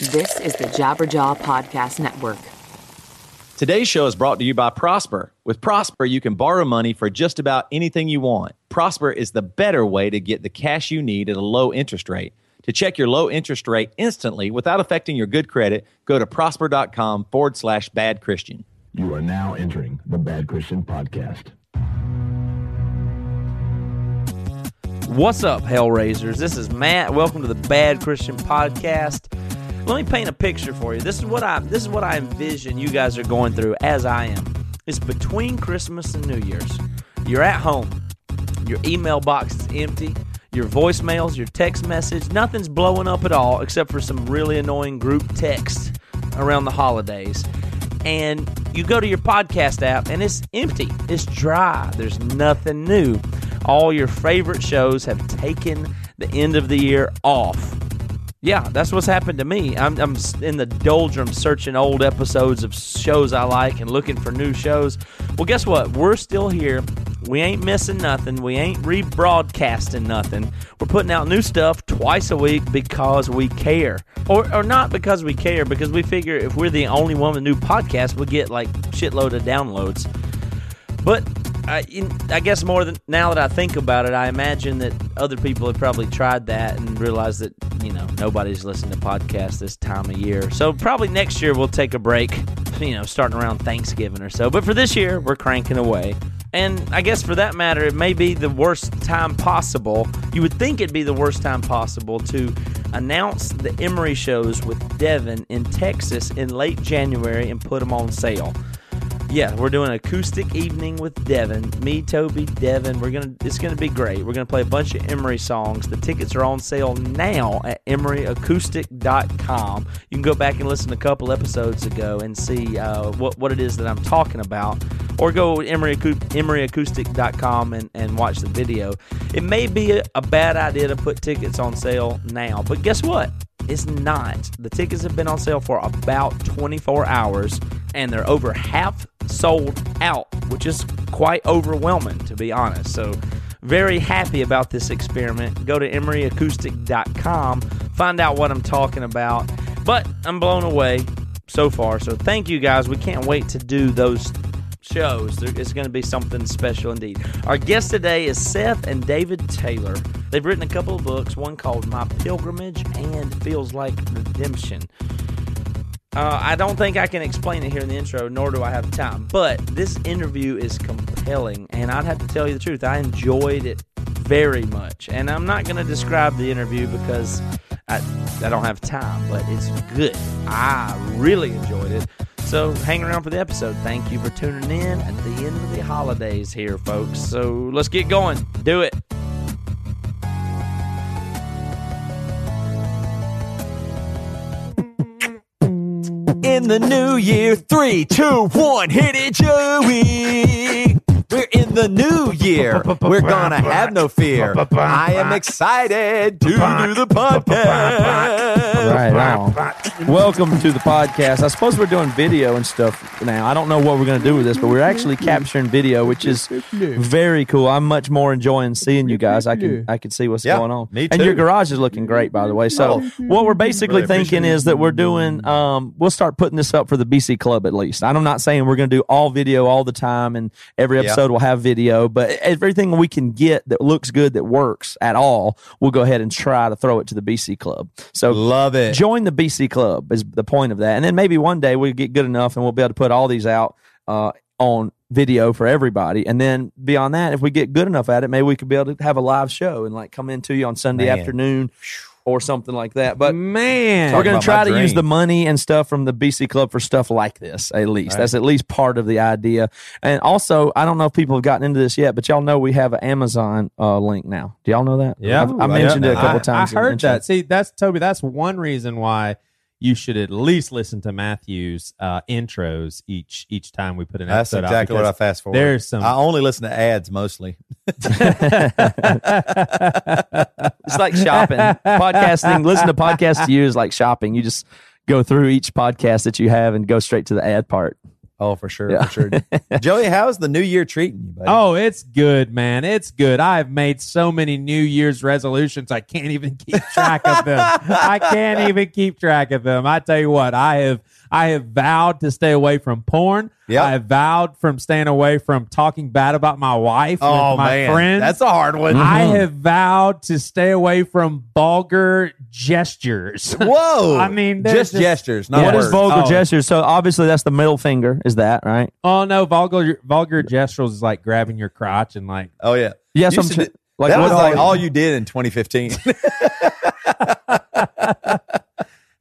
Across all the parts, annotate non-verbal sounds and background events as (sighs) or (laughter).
This is the Jabberjaw Podcast Network. Today's show is brought to you by Prosper. With Prosper, you can borrow money for just about anything you want. Prosper is the better way to get the cash you need at a low interest rate. To check your low interest rate instantly without affecting your good credit, go to prosper.com forward slash bad Christian. You are now entering the Bad Christian Podcast. What's up, Hellraisers? This is Matt. Welcome to the Bad Christian Podcast. Let me paint a picture for you. This is what I this is what I envision you guys are going through as I am. It's between Christmas and New Year's. You're at home. Your email box is empty. Your voicemails, your text message, nothing's blowing up at all except for some really annoying group text around the holidays. And you go to your podcast app and it's empty. It's dry. There's nothing new. All your favorite shows have taken the end of the year off. Yeah, that's what's happened to me. I'm, I'm in the doldrums searching old episodes of shows I like and looking for new shows. Well, guess what? We're still here. We ain't missing nothing. We ain't rebroadcasting nothing. We're putting out new stuff twice a week because we care. Or, or not because we care, because we figure if we're the only one with new podcast, we get like shitload of downloads. But I, I guess more than now that I think about it, I imagine that other people have probably tried that and realized that you know nobody's listening to podcasts this time of year. So probably next year we'll take a break, (laughs) you know, starting around Thanksgiving or so. But for this year, we're cranking away. And I guess for that matter, it may be the worst time possible. You would think it'd be the worst time possible to announce the Emery shows with Devin in Texas in late January and put them on sale. Yeah, we're doing acoustic evening with Devin. Me, Toby, Devin. We're gonna. It's gonna be great. We're gonna play a bunch of Emery songs. The tickets are on sale now at EmeryAcoustic.com. You can go back and listen a couple episodes ago and see uh, what what it is that I'm talking about, or go to Emery, EmeryAcoustic.com and and watch the video. It may be a, a bad idea to put tickets on sale now, but guess what? It's not. The tickets have been on sale for about 24 hours, and they're over half sold out, which is quite overwhelming, to be honest. So, very happy about this experiment. Go to emeryacoustic.com, find out what I'm talking about. But I'm blown away so far. So, thank you guys. We can't wait to do those shows. It's going to be something special indeed. Our guest today is Seth and David Taylor. They've written a couple of books, one called My Pilgrimage and Feels Like Redemption. Uh, I don't think I can explain it here in the intro, nor do I have time. But this interview is compelling, and I'd have to tell you the truth. I enjoyed it very much. And I'm not going to describe the interview because I, I don't have time, but it's good. I really enjoyed it. So hang around for the episode. Thank you for tuning in at the end of the holidays here, folks. So let's get going. Do it. In the new year, three, two, one, hit it, Joey. We're in the new year. We're gonna have no fear. I am excited to do the podcast. Right on. Welcome to the podcast. I suppose we're doing video and stuff now. I don't know what we're going to do with this, but we're actually capturing video, which is very cool. I'm much more enjoying seeing you guys. I can I can see what's Yeah, going on. me too. And your garage is looking great, by the way. So what we're basically Really thinking is that we're doing. Um, we'll start putting this up for the BC Club at least. I'm not saying we're going to do all video all the time, and every Yeah. Episode will have video, but everything we can get that looks good that works at all, we'll go ahead and try to throw it to the BC Club. So Love it. join the BC Club is the point of that. And then maybe one day we'll get good enough and we'll be able to put all these out uh, on video for everybody. And then beyond that, if we get good enough at it, maybe we could be able to have a live show and like come into you on Sunday Man. afternoon or something like that. But Man, we're going to try my to use the money and stuff from the BC Club for stuff like this, at least. That's at least part of the idea. And also, I don't know if people have gotten into this yet, but y'all know we have an Amazon uh, link now. Do y'all know that? Yeah. I've, I mentioned it a couple I, times. I heard that. See, that's Toby. That's one reason why you should at least listen to Matthew's uh, intros each each time we put an That's episode out, exactly what I fast forward. There's some. I only listen to ads mostly. (laughs) It's like shopping. Podcasting, listen to podcasts to you is like shopping. You just go through each podcast that you have and go straight to the ad part. Oh, for sure, Yeah. for sure. (laughs) Joey, how's the new year treating you, buddy? Oh, it's good, man. It's good. I've made so many New Year's resolutions. I can't even keep track of them. (laughs) I can't even keep track of them. I tell you what, I have I have vowed to stay away from porn. Yep. I have vowed from staying away from talking bad about my wife oh with my man, friends. that's a hard one. I mm-hmm. have vowed to stay away from vulgar gestures. (laughs) Whoa, I mean, just, just- gestures, not What is words. vulgar Oh. gestures? So obviously that's the middle finger. Is that right? oh no, vulgar vulgar gestures is like grabbing your crotch and like Oh yeah, Yes, You I'm should t- like that what was like are- all you did in 2015. (laughs) (laughs)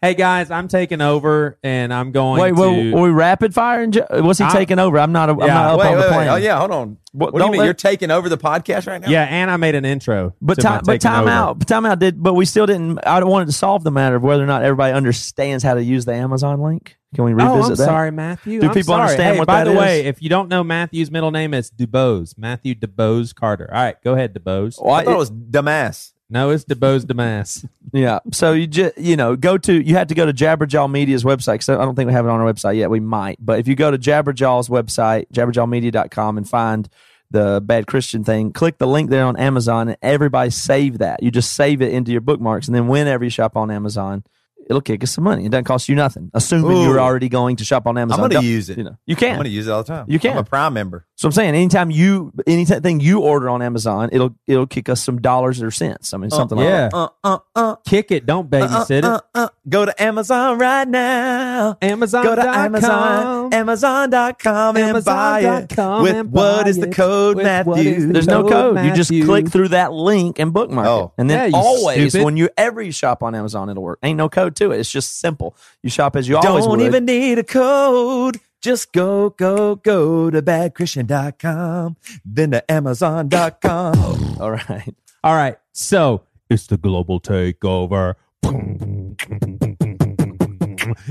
Hey guys, I'm taking over and I'm going Wait, to. were we rapid fire? And what's he I- taking over? I'm not. I'm Yeah. not up wait, on wait, the wait. plan. Oh yeah, hold on. What- What, do you mean? Let, you're taking over the podcast right now? yeah, and I made an intro. But to my time, but time over. out, but time out. Did but we still didn't. I wanted to solve the matter of whether or not everybody understands how to use the Amazon link. Can we oh, revisit Oh, I'm that? sorry, Matthew. Do I'm people sorry. understand Hey, what by that the way, if you don't know Matthew's middle name, it's Dubose. Matthew Dubose Carter. All right, go ahead, Dubose. Well, I thought it- it was Damas. No, it's Dubose Damas. Yeah. So you just you know go to you have to go to Jabberjaw Media's website. Because I don't think we have it on our website yet. We might, but if you go to Jabberjaw's website, jabberjawmedia.com, and find the bad Christian thing, click the link there on Amazon, and everybody save that. You just save it into your bookmarks, and then whenever you shop on Amazon, it'll kick us some money. It doesn't cost you nothing, assuming Ooh. you're already going to shop on Amazon. I'm Amazon. going to use it. You know, you can. I'm going to use it all the time. You can. I'm a Prime member. So I'm saying, anytime you anything you order on Amazon, it'll it'll kick us some dollars or cents. I mean, something like yeah. that. Uh, uh, uh, Kick it, don't uh, babysit uh, it. uh. Go to Amazon right now. Amazon. Go to Amazon, Amazon.com and buy it. Amazon.com With and what buy is the code, With Matthew? the There's no Code code. You just click through that link and bookmark it. Oh. And then Yeah, you always stupid. when you ever you shop on Amazon, it'll work. Ain't no code to it. It's just simple. You shop as you always Don't would. even need a code. Just go, go, go to badchristian.com, then to amazon.com. (laughs) All right. All right, so it's the global takeover.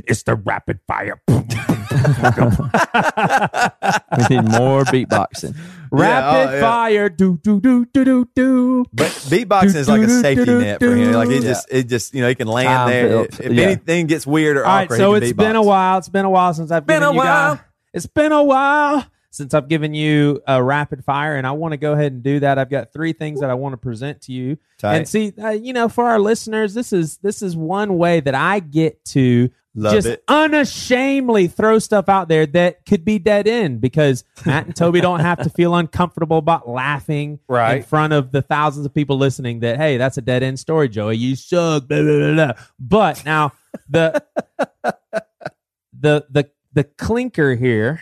It's the rapid fire. (laughs) (laughs) We need more beatboxing. Rapid oh, yeah. fire. Do do do do do do. But beatboxing is like a safety net for him. Like it just, it just, you know, he can land Time there. If, if Yeah. anything gets weird or All right, awkward, so he can it's been a while. It's been a while since I've Been given a you while. guys. It's been a while since I've given you a rapid fire, and I want to go ahead and do that. I've got three things that I want to present to you. Tight. And see, uh, you know, for our listeners, this is this is one way that I get to Love just it. unashamedly throw stuff out there that could be dead end because Matt and Toby don't have to feel uncomfortable about laughing in front of the thousands of people listening that hey, that's a dead end story, Joey. You suck. Blah, blah, blah, blah. But now the the the the clinker here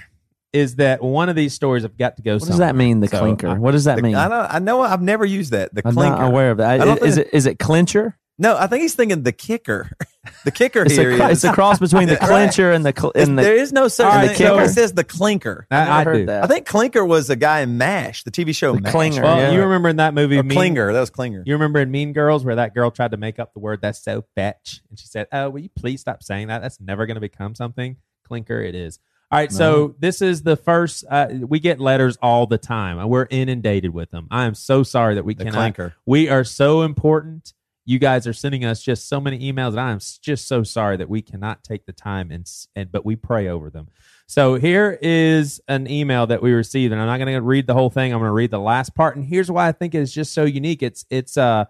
is that one of these stories I've got to go. What does that mean? The So, clinker. What does that The- mean? I know, I know, I've never used that. The I'm clinker. not aware of that. I don't Is think- it is it clincher? No, I think he's thinking the kicker. (laughs) the kicker It's here a, is- it's a cross between the (laughs) clincher and the cl- and the. there is no such All right, thing. so- Nobody says the clinker. I, I never heard do. that. I think Clinker was a guy in MASH, the TV show The MASH. clinger, Well, yeah. you remember in that movie, Or Mean- Klinger. That was Klinger. You remember in Mean Girls where that girl tried to make up the word "that's so fetch," and she said, "Oh, will you please stop saying that? That's never going to become something." Clinker, it is. All right, so this is the first. Uh, we get letters all the time, and we're inundated with them. I am so sorry that we The cannot. clinker. We are so important. You guys are sending us just so many emails, and I am just so sorry that we cannot take the time and and but we pray over them. So here is an email that we received, and I'm not going to read the whole thing. I'm going to read the last part, and here's why I think it's just so unique. It's it's uh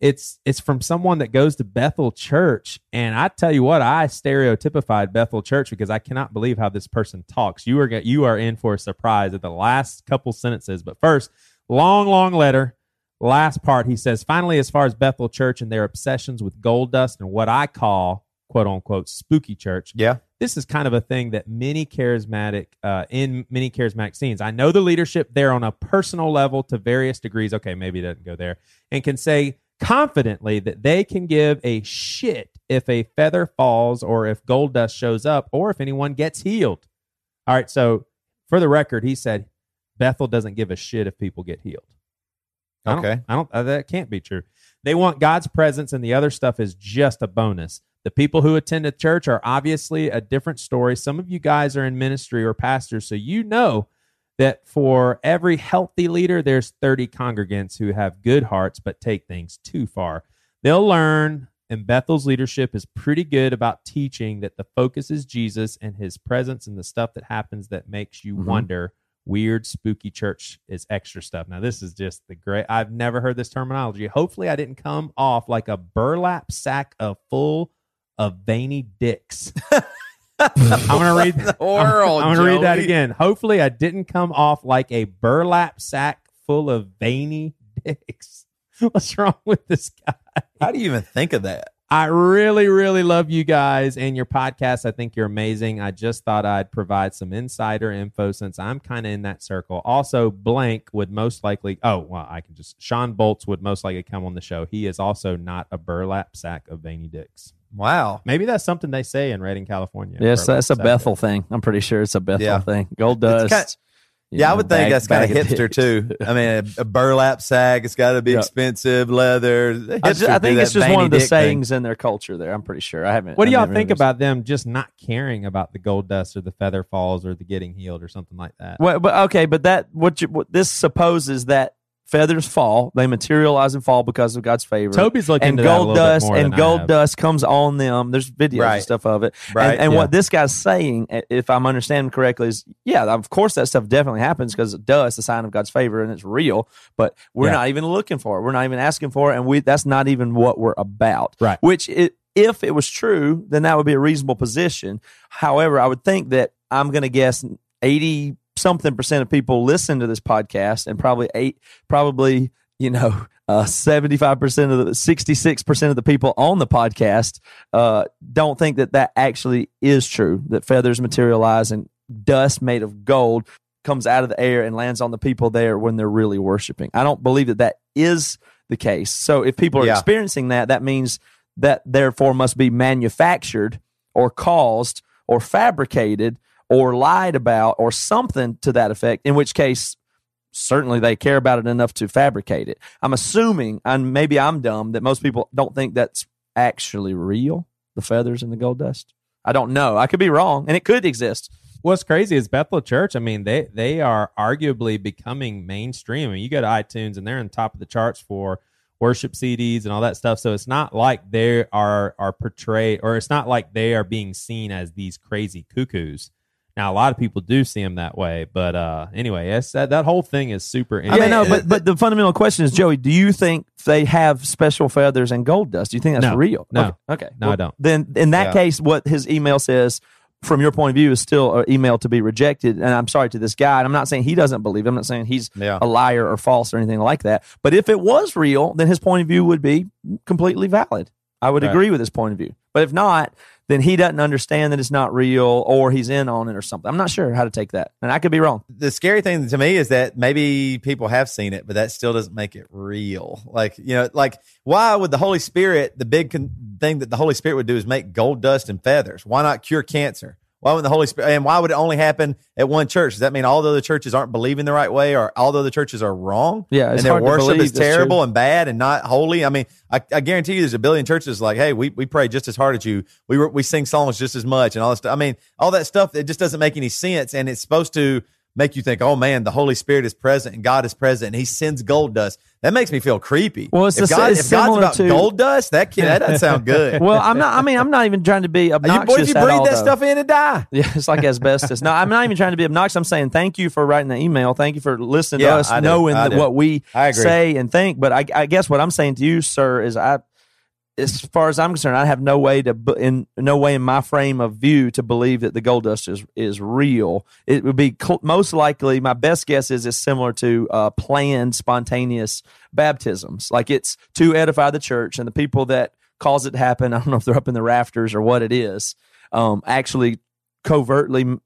it's it's from someone that goes to Bethel Church, and I tell you what, I stereotypified Bethel Church because I cannot believe how this person talks. You are you are in for a surprise at the last couple sentences, but first, long long letter. Last part, he says, finally, as far as Bethel Church and their obsessions with gold dust and what I call quote unquote spooky church, Yeah. this is kind of a thing that many charismatic uh, in many charismatic scenes i know the leadership there on a personal level to various degrees okay maybe it doesn't go there and can say confidently that they can give a shit if a feather falls or if gold dust shows up or if anyone gets healed all right so for the record he said bethel doesn't give a shit if people get healed I don't- Okay. I don't. Uh, that can't be true. They want God's presence, and the other stuff is just a bonus. The people who attend a church are obviously a different story. Some of you guys are in ministry or pastors, so you know that for every healthy leader, there's 30 congregants who have good hearts but take things too far. They'll learn and Bethel's leadership is pretty good about teaching that the focus is Jesus and his presence and the stuff that happens that makes you Mhm. wonder. Weird, spooky church is extra stuff. Now, this is just the great. I've never heard this terminology. Hopefully, I didn't come off like a burlap sack of full of veiny dicks. (laughs) I'm gonna read the world, I'm, gonna read that again. Hopefully, I didn't come off like a burlap sack full of veiny (laughs) dicks. What's wrong with this guy? How do you even think of that? I really, really love you guys and your podcast. I think you're amazing. I just thought I'd provide some insider info since I'm kind of in that circle. Also, Blank would most likely, oh, well, I can just, Shawn Bolz would most likely come on the show. He is also not a burlap sack of veiny dicks. Wow. Maybe that's something they say in Redding, California. Yes, burlap that's a sack. Bethel thing. I'm pretty sure it's a Bethel Yeah. thing. Gold It's dust. Kinda- you Yeah, I know, would think bag- that's kind of hipster dicks. too. (laughs) I mean, a, a burlap sack. It's got to be Yeah. expensive leather. I, ju- Hipsters I think that it's just one of the dick thing. sayings in their culture there. I'm pretty sure. I haven't. What do I've y'all think noticed. about them just not caring about the gold dust or the feather falls or the getting healed or something like that? Well, but okay, but that what, you, what this supposes that feathers fall, they materialize and fall because of God's favor. Toby's looking and into that a gold bit dust more and than gold dust comes on them. There's videos and stuff of it. Right, And, and yeah. what this guy's saying, if I'm understanding correctly, is yeah, of course that stuff definitely happens because dust, is a sign of God's favor, and it's real. But we're Yeah. not even looking for it. We're not even asking for it, and we that's not even what we're about. Right. Which it, if it was true, then that would be a reasonable position. However, I would think that I'm going to guess eighty something percent of people listen to this podcast, and probably eight, probably you know, (laughs) uh, 75% of the 66% of the people on the podcast uh, don't think that that actually is true, that feathers materialize and dust made of gold comes out of the air and lands on the people there when they're really worshiping. I don't believe that that is the case. So if people are Yeah. experiencing that, that means that therefore must be manufactured or caused or fabricated or lied about or something to that effect, in which case certainly they care about it enough to fabricate it. I'm assuming, and maybe I'm dumb, that most people don't think that's actually real, the feathers and the gold dust. I don't know. I could be wrong, and it could exist. What's crazy is Bethel Church. I mean, they they are arguably becoming mainstream. I mean, you go to iTunes and they're on top of the charts for worship CDs and all that stuff. So it's not like they are are portrayed, or it's not like they are being seen as these crazy cuckoos. Now, a lot of people do see him that way, but uh, anyway, yes, that, that whole thing is super. yeah, interesting. no, uh, but but the fundamental question is, Joey, do you think they have special feathers and gold dust? Do you think that's No. real? No. Okay. okay. No, I don't. Then in that Yeah. case, what his email says from your point of view is still an email to be rejected. And I'm sorry to this guy. And I'm not saying he doesn't believe. it. I'm not saying he's Yeah. a liar or false or anything like that. But if it was real, then his point of view would be completely valid. I would Right. agree with his point of view. But if not, then he doesn't understand that it's not real or he's in on it or something. I'm not sure how to take that. And I could be wrong. the scary thing to me is that maybe people have seen it, but that still doesn't make it real. Like, you know, like why would the Holy Spirit, the big con- thing that the Holy Spirit would do is make gold dust and feathers? Why not cure cancer? Why would the Holy Spirit, and why would it only happen at one church? Does that mean all the other churches aren't believing the right way or all the other churches are wrong? Yeah, it's and their worship is terrible and bad and not holy. I mean, I, I guarantee you there's a billion churches like, hey, we, we pray just as hard as you. We, we sing songs just as much and all this stuff. I mean, all that stuff, it just doesn't make any sense. And it's supposed to make you think, oh man, the Holy Spirit is present and God is present and he sends gold dust. That makes me feel creepy. Well, it's if, the- God, it's if God's about to- gold dust, that, kid, that doesn't sound good. (laughs) Well, I'm not. I mean, I'm not even trying to be you, obnoxious. boy, if you breathe all, that though. stuff in and die. (laughs) Yeah, it's like asbestos. No, I'm not even trying to be obnoxious. I'm saying thank you for writing the email. Thank you for listening Yeah, to us, I knowing I that do. what we I say and think. But I, I guess what I'm saying to you, sir, is I, as far as I'm concerned, I have no way to, in no way in my frame of view to believe that the gold dust is is real. It would be cl- most likely. My best guess is it's similar to uh, planned spontaneous baptisms. Like it's to edify the church and the people that cause it to happen. (laughs) I don't know if they're up in the rafters or what it is. Um, actually covertly m-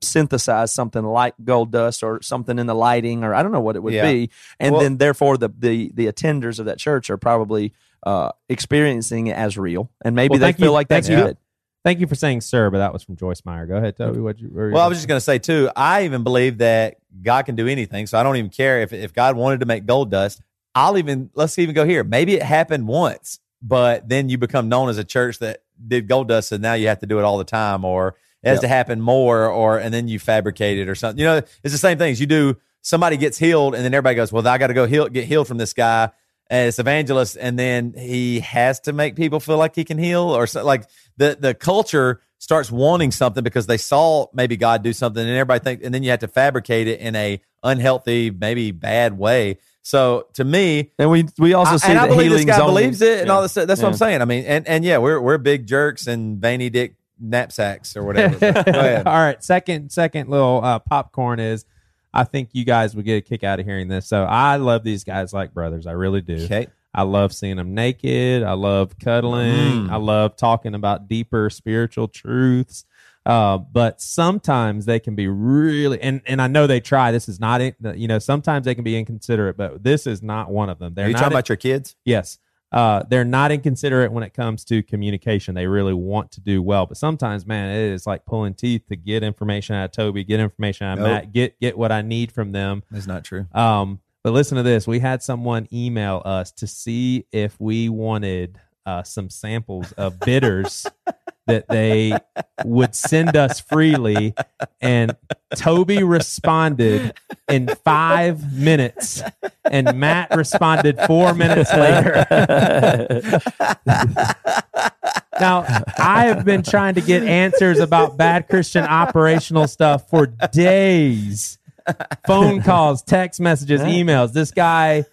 synthesize something like gold dust or something in the lighting or I don't know what it would Yeah. be, and Well- then therefore the, the the attenders of that church are probably uh, experiencing it as real, and maybe Well, they feel you- like that's good. Thank you for saying sir, but that was from Joyce Meyer. Go ahead, Toby. What you? what you- Well, I was just going to say too. I even believe that God can do anything, so I don't even care if if God wanted to make gold dust. I'll even let's even go here. Maybe it happened once, but then you become known as a church that did gold dust, and now you have to do it all the time, or it has Yep. to happen more, or and then you fabricate it or something. You know, it's the same things. You do. Somebody gets healed, and then everybody goes, "Well, I got to go heal, get healed from this guy." As evangelist, and then he has to make people feel like he can heal, or so, like the the culture starts wanting something because they saw maybe God do something, and everybody think, and then you have to fabricate it in a unhealthy, maybe bad way. So to me, And we we also see and I that believe this guy only- believes it and Yeah. all this. That's what I'm saying. I mean, and and yeah, we're we're big jerks and veiny dick knapsacks or whatever. (laughs) Go ahead. All right, second second little uh, popcorn is. I think you guys would get a kick out of hearing this. So I love these guys like brothers. I really do. Okay. I love seeing them naked. I love cuddling. Mm. I love talking about deeper spiritual truths. Uh, but sometimes they can be really, and, and I know they try. This is not, it. you know, sometimes they can be inconsiderate, but this is not one of them. They're Are you not talking about your kids? Yes. Uh, they're not inconsiderate when it comes to communication. They really want to do well, but sometimes, man, it is like pulling teeth to get information out of Toby, get information out of Nope. Matt, get get what I need from them. That's not true. Um, but listen to this: we had someone email us to see if we wanted uh, some samples of bitters that they would send us freely, and Toby responded in five minutes, and Matt responded four minutes later. (laughs) Now, I have been trying to get answers about bad Christian operational stuff for days. Phone calls, text messages, emails. This guy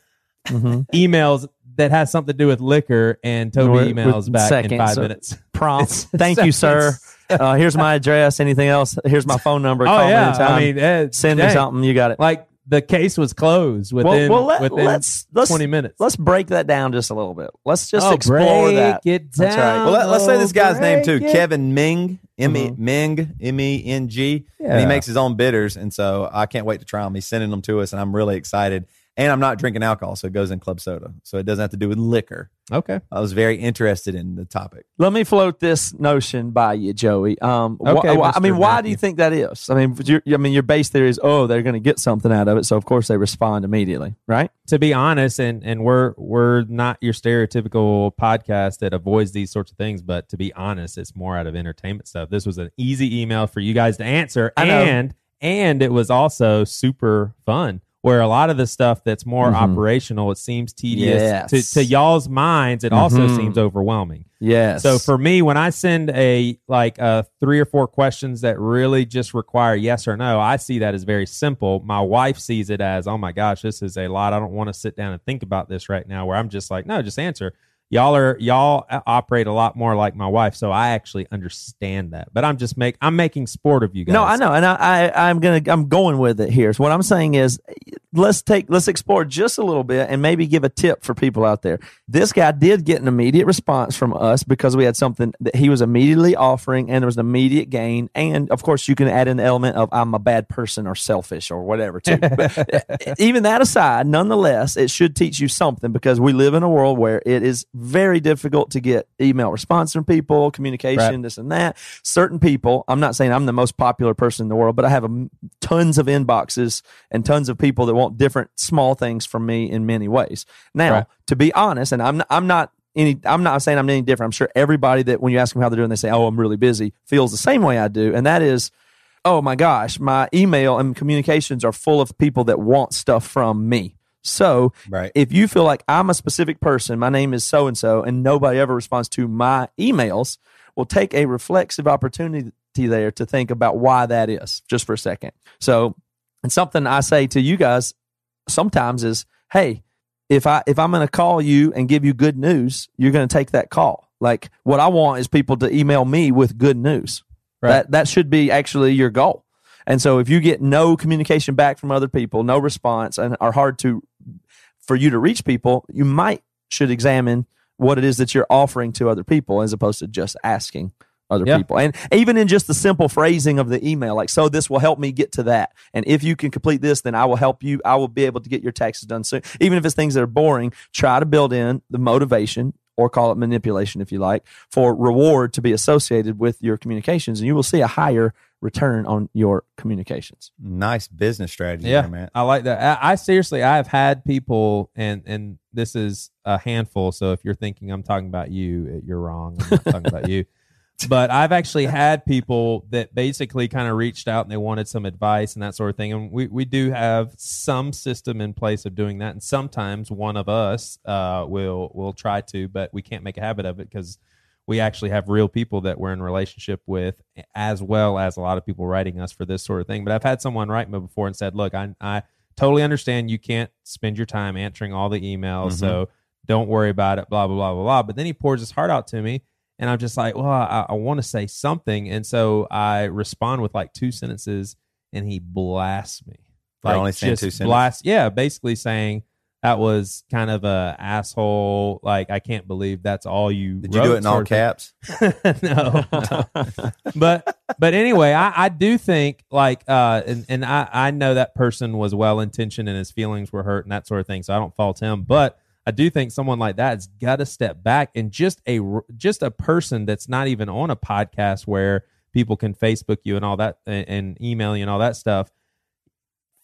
emails that has something to do with liquor, and Toby emails back in five So- minutes. Prompt. (laughs) Thank you, sir. Uh, here's my address. Anything else? Here's my phone number. Oh Call me yeah, anytime. I mean, eh, send me something. You got it. Like the case was closed within well, let, within let's let's twenty minutes. Let's break that down just a little bit. Let's just Oh, explore that. it That's right. Well, let, us say this guy's name too, it. Kevin Meng, M E Mhm. Meng, M E N G, and he makes his own bitters, and so I can't wait to try them. He's sending them to us, and I'm really excited. And I'm not drinking alcohol, so it goes in club soda, so it doesn't have to do with liquor. Okay. I was very interested in the topic. Let me float this notion by you, Joey. Um, Okay, wh- I Mr. mean, why do you think that is? I mean, your, I mean, your base theory is, oh, they're going to get something out of it, so of course they respond immediately, right? to be honest, and and we're we're not your stereotypical podcast that avoids these sorts of things, but to be honest, it's more out of entertainment stuff. This was an easy email for you guys to answer, I know. and and it was also super fun. Where a lot of the stuff that's more Mhm. operational, it seems tedious Yes. to, to y'all's minds. It also Mhm. seems overwhelming. Yes. So for me, when I send a like uh, three or four questions that really just require yes or no, I see that as very simple. My wife sees it as, oh my gosh, this is a lot. I don't want to sit down and think about this right now. Where I'm just like, no, just answer. Y'all are y'all operate a lot more like my wife, so I actually understand that. But I'm just make I'm making sport of you guys. No, I know, and I, I I'm gonna I'm going with it here. So what I'm saying is, let's take let's explore just a little bit and maybe give a tip for people out there. This guy did get an immediate response from us because we had something that he was immediately offering, and there was an immediate gain. And of course, you can add an element of I'm a bad person or selfish or whatever too. (laughs) But eh, eh, even that aside, nonetheless, it should teach you something because we live in a world where it is very difficult to get email response from people, communication, Right. this and that. Certain people, I'm not saying I'm the most popular person in the world, but I have a m tons of inboxes and tons of people that want different small things from me in many ways. Now, Right. to be honest, and I'm I'm not any I'm not saying I'm any different. I'm sure everybody that when you ask them how they're doing, they say, "Oh, I'm really busy," feels the same way I do, and that is oh my gosh, my email and communications are full of people that want stuff from me. So Right. if you feel like I'm a specific person, my name is so and so, and nobody ever responds to my emails, well, take a reflexive opportunity there to think about why that is just for a second. So, and something I say to you guys sometimes is, hey, if I if I'm going to call you and give you good news, you're going to take that call. Like what I want is people to email me with good news. Right. That that should be actually your goal. And so if you get no communication back from other people, no response, and are hard to for you to reach people, you might should examine what it is that you're offering to other people as opposed to just asking other Yeah. people. And even in just the simple phrasing of the email, like, so this will help me get to that. And if you can complete this, then I will help you. I will be able to get your taxes done soon. Even if it's things that are boring, try to build in the motivation or call it manipulation if you like for reward to be associated with your communications and you will see a higher return on your communications. Nice business strategy, Yeah, there, man. I like that. I, I seriously, I have had people, and and this is a handful. So if you're thinking I'm talking about you, you're wrong. I'm not talking about you. (laughs) (laughs) but I've actually had people that basically kind of reached out and they wanted some advice and that sort of thing. And we, we do have some system in place of doing that. And sometimes one of us uh, will will try to, but we can't make a habit of it because we actually have real people that we're in relationship with, as well as a lot of people writing us for this sort of thing. But I've had someone write me before and said, "Look, I I totally understand you can't spend your time answering all the emails, so don't worry about it." Blah blah blah blah blah. But then he pours his heart out to me, and I'm just like, "Well, I, I want to say something," and so I respond with like two sentences, and he blasts me. For only saying two sentences? blast, yeah, basically saying. That was kind of a asshole. Like I can't believe that's all you. Did you do it in all caps? (laughs) no. (laughs) but but anyway, I, I do think like uh and, and I, I know that person was well intentioned and his feelings were hurt and that sort of thing. So I don't fault him. But I do think someone like that has got to step back and just a just a person that's not even on a podcast where people can Facebook you and all that and, and email you and all that stuff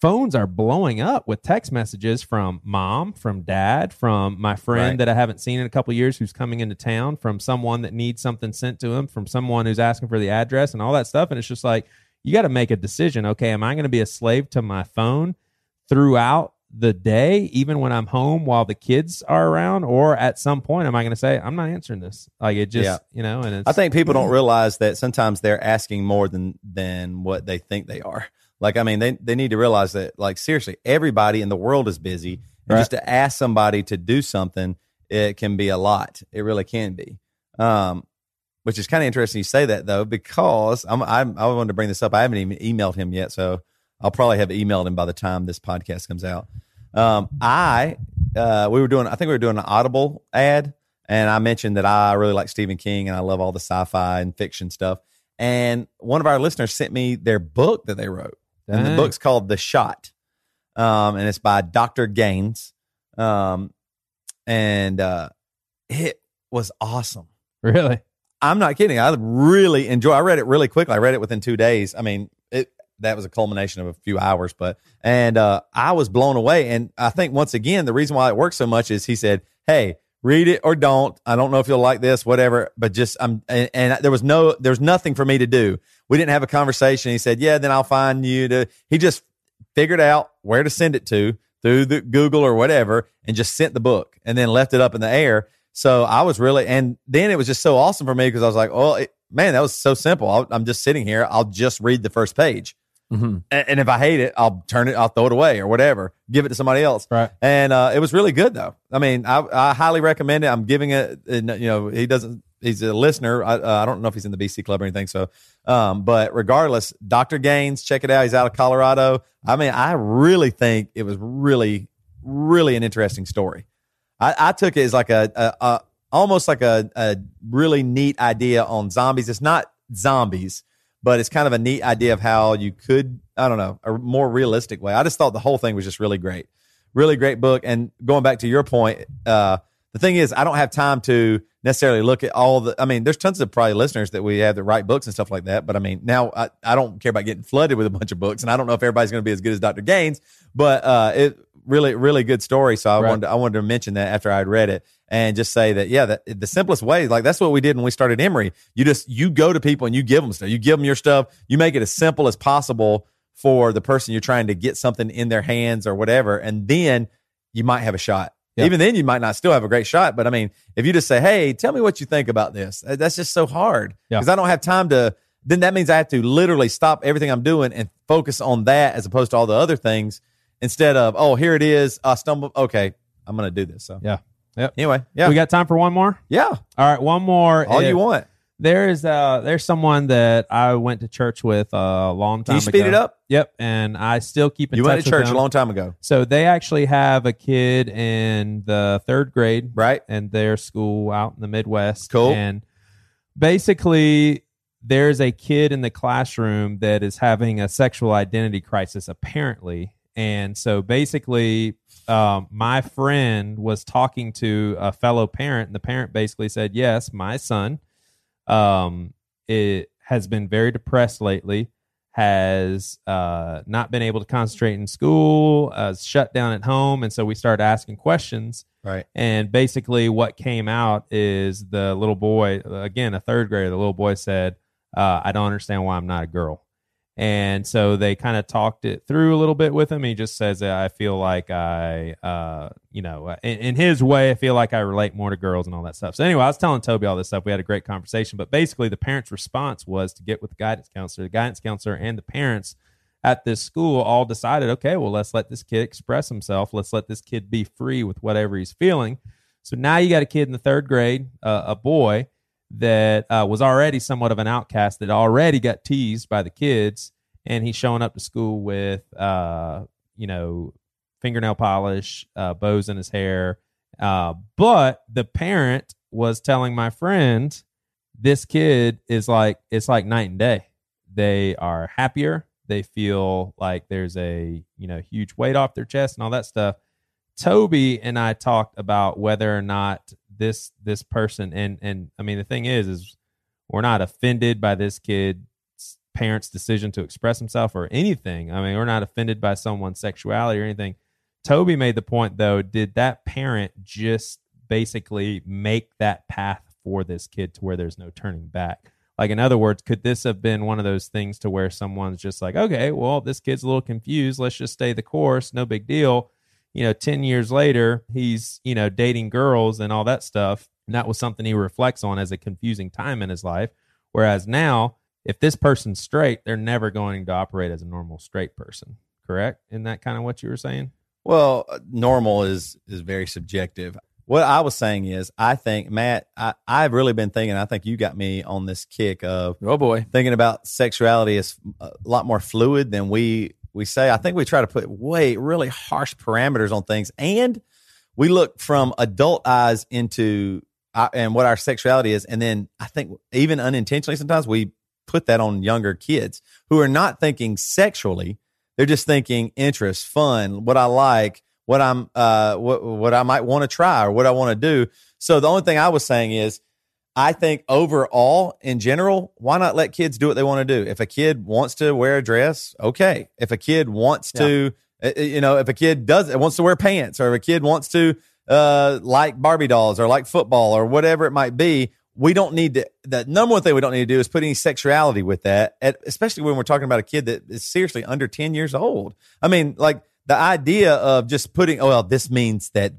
phones are blowing up with text messages from mom, from dad, from my friend Right. that I haven't seen in a couple of years who's coming into town, from someone that needs something sent to him, from someone who's asking for the address and all that stuff. And it's just like, you got to make a decision. Okay, am I going to be a slave to my phone throughout the day, even when I'm home while the kids are around? Or at some point, am I going to say, I'm not answering this? Like it just, Yeah. you know, and it's, I think people don't realize that sometimes they're asking more than than what they think they are. Like, I mean, they they need to realize that, like, seriously, everybody in the world is busy, Right. just to ask somebody to do something, it can be a lot. It really can be. Um, which is kind of interesting you say that though, because I'm, I'm I wanted to bring this up. I haven't even emailed him yet, so I'll probably have emailed him by the time this podcast comes out. Um, I uh, we were doing, I think we were doing an Audible ad, and I mentioned that I really like Stephen King and I love all the sci-fi and fiction stuff. And one of our listeners sent me their book that they wrote, and the book's called The Shot, um, and it's by Doctor Gaines, um, and uh, it was awesome. really. I'm not kidding. I really enjoy. I read it really quickly. I read it within two days. I mean, that was a culmination of a few hours, but and uh, I was blown away. And I think once again, the reason why it works so much is he said, "Hey, read it or don't. I don't know if you'll like this, whatever. But just I'm and, and there was no there's nothing for me to do. We didn't have a conversation. He said, "Yeah, then I'll find you to." He just figured out where to send it to through the Google or whatever, and just sent the book and then left it up in the air. So I was really, and then it was just so awesome for me because I was like, oh, it, man, that was so simple. I'll, I'm just sitting here. I'll just read the first page. Mhm. And, and if I hate it, I'll turn it, I'll throw it away or whatever, give it to somebody else. Right. And uh, it was really good though. I mean, I, I highly recommend it. I'm giving it, you know, he doesn't, he's a listener. I, uh, I don't know if he's in the BC club or anything. So, um, but regardless, Dr. Gaines, check it out. He's out of Colorado. I mean, I really think it was really, really an interesting story. I, I took it as like a, a, a almost like a, a really neat idea on zombies. It's not zombies, but it's kind of a neat idea of how you could, I don't know, a more realistic way. I just thought the whole thing was just really great. Really great book. And going back to your point, uh, the thing is, I don't have time to necessarily look at all the. I mean, there's tons of probably listeners that we have that write books and stuff like that. But I mean, now I, I don't care about getting flooded with a bunch of books, and I don't know if everybody's going to be as good as Dr. Gaines, but uh, it really, really good story. So I Right. wanted, to, I wanted to mention that after I'd read it and just say that, yeah, that the simplest way, like that's what we did when we started Emery. You just you go to people and you give them stuff. You give them your stuff. You make it as simple as possible for the person you're trying to get something in their hands or whatever, and then you might have a shot. Yeah. Even then, you might not still have a great shot. But I mean, if you just say, "Hey, tell me what you think about this," that's just so hard Yeah. because I don't have time to. Then that means I have to literally stop everything I'm doing and focus on that as opposed to all the other things instead of, "Oh, here it is. I stumble Okay, I'm going to do this." So Yeah. Yep. Anyway, yeah, We got time for one more? yeah, All right, one more. all If- you want. There is uh there's someone that I went to church with a long time Can you speed ago. it up? Yep, and I still keep in You touch went to church them. a long time ago, So they actually have a kid in the third grade, right? And their school out in the Midwest. Cool. And basically, there's a kid in the classroom that is having a sexual identity crisis, apparently. And so basically, um, my friend was talking to a fellow parent, and the parent basically said, Yes, my son um, it has been very depressed lately, has uh, not been able to concentrate in school, uh, shut down at home, and so we started asking questions. Right. And basically, what came out is the little boy, again, a third grader, the little boy said, uh, I don't understand why I'm not a girl. And so they kind of talked it through a little bit with him. He just says, I feel like I, uh, you know, in, in his way, I feel like I relate more to girls and all that stuff. So anyway, I was telling Toby all this stuff. We had a great conversation. But basically, the parents' response was to get with the guidance counselor. The guidance counselor and the parents at this school all decided, okay, well, let's let this kid express himself. Let's let this kid be free with whatever he's feeling. So now you got a kid in the third grade, uh, a boy that uh, was already somewhat of an outcast that already got teased by the kids, and he's showing up to school with, uh, you know, fingernail polish, uh, bows in his hair. Uh, but the parent was telling my friend, this kid is like it's like night and day. They are happier. They feel like there's a you know huge weight off their chest and all that stuff. Toby and I talked about whether or not this this person and and I mean the thing is is we're not offended by this kid's parents' decision to express himself or anything. I mean, we're not offended by someone's sexuality or anything. Toby made the point though, did that parent just basically make that path for this kid to where there's no turning back? Like in other words, could this have been one of those things to where someone's just like, okay, well, this kid's a little confused, let's just stay the course, no big deal you know, 10 years later, he's, you know, dating girls and all that stuff. And that was something he reflects on as a confusing time in his life. Whereas now, if this person's straight, they're never going to operate as a normal straight person. Correct? Isn't that kind of what you were saying? Well, uh, normal is is very subjective. What I was saying is, I think Matt, I, I've really been thinking. I think you got me on this kick of Oh boy. thinking about sexuality is a lot more fluid than we we say. I think we try to put way really harsh parameters on things, and we look from adult eyes into uh, and what our sexuality is, and then I think even unintentionally sometimes we put that on younger kids who are not thinking sexually. They're just thinking interest, fun, what I like, what I'm, uh, what what I might want to try or what I want to do. So the only thing I was saying is, I think overall, in general, why not let kids do what they want to do? If a kid wants to wear a dress, okay. If a kid wants to, uh, uh, you know, if a kid does wants to wear pants, or if a kid wants to uh, like Barbie dolls or like football or whatever it might be, we don't need to. The number one thing we don't need to do is put any sexuality with that, at, especially when we're talking about a kid that is seriously under ten years old. I mean, like the idea of just putting, oh well, this means that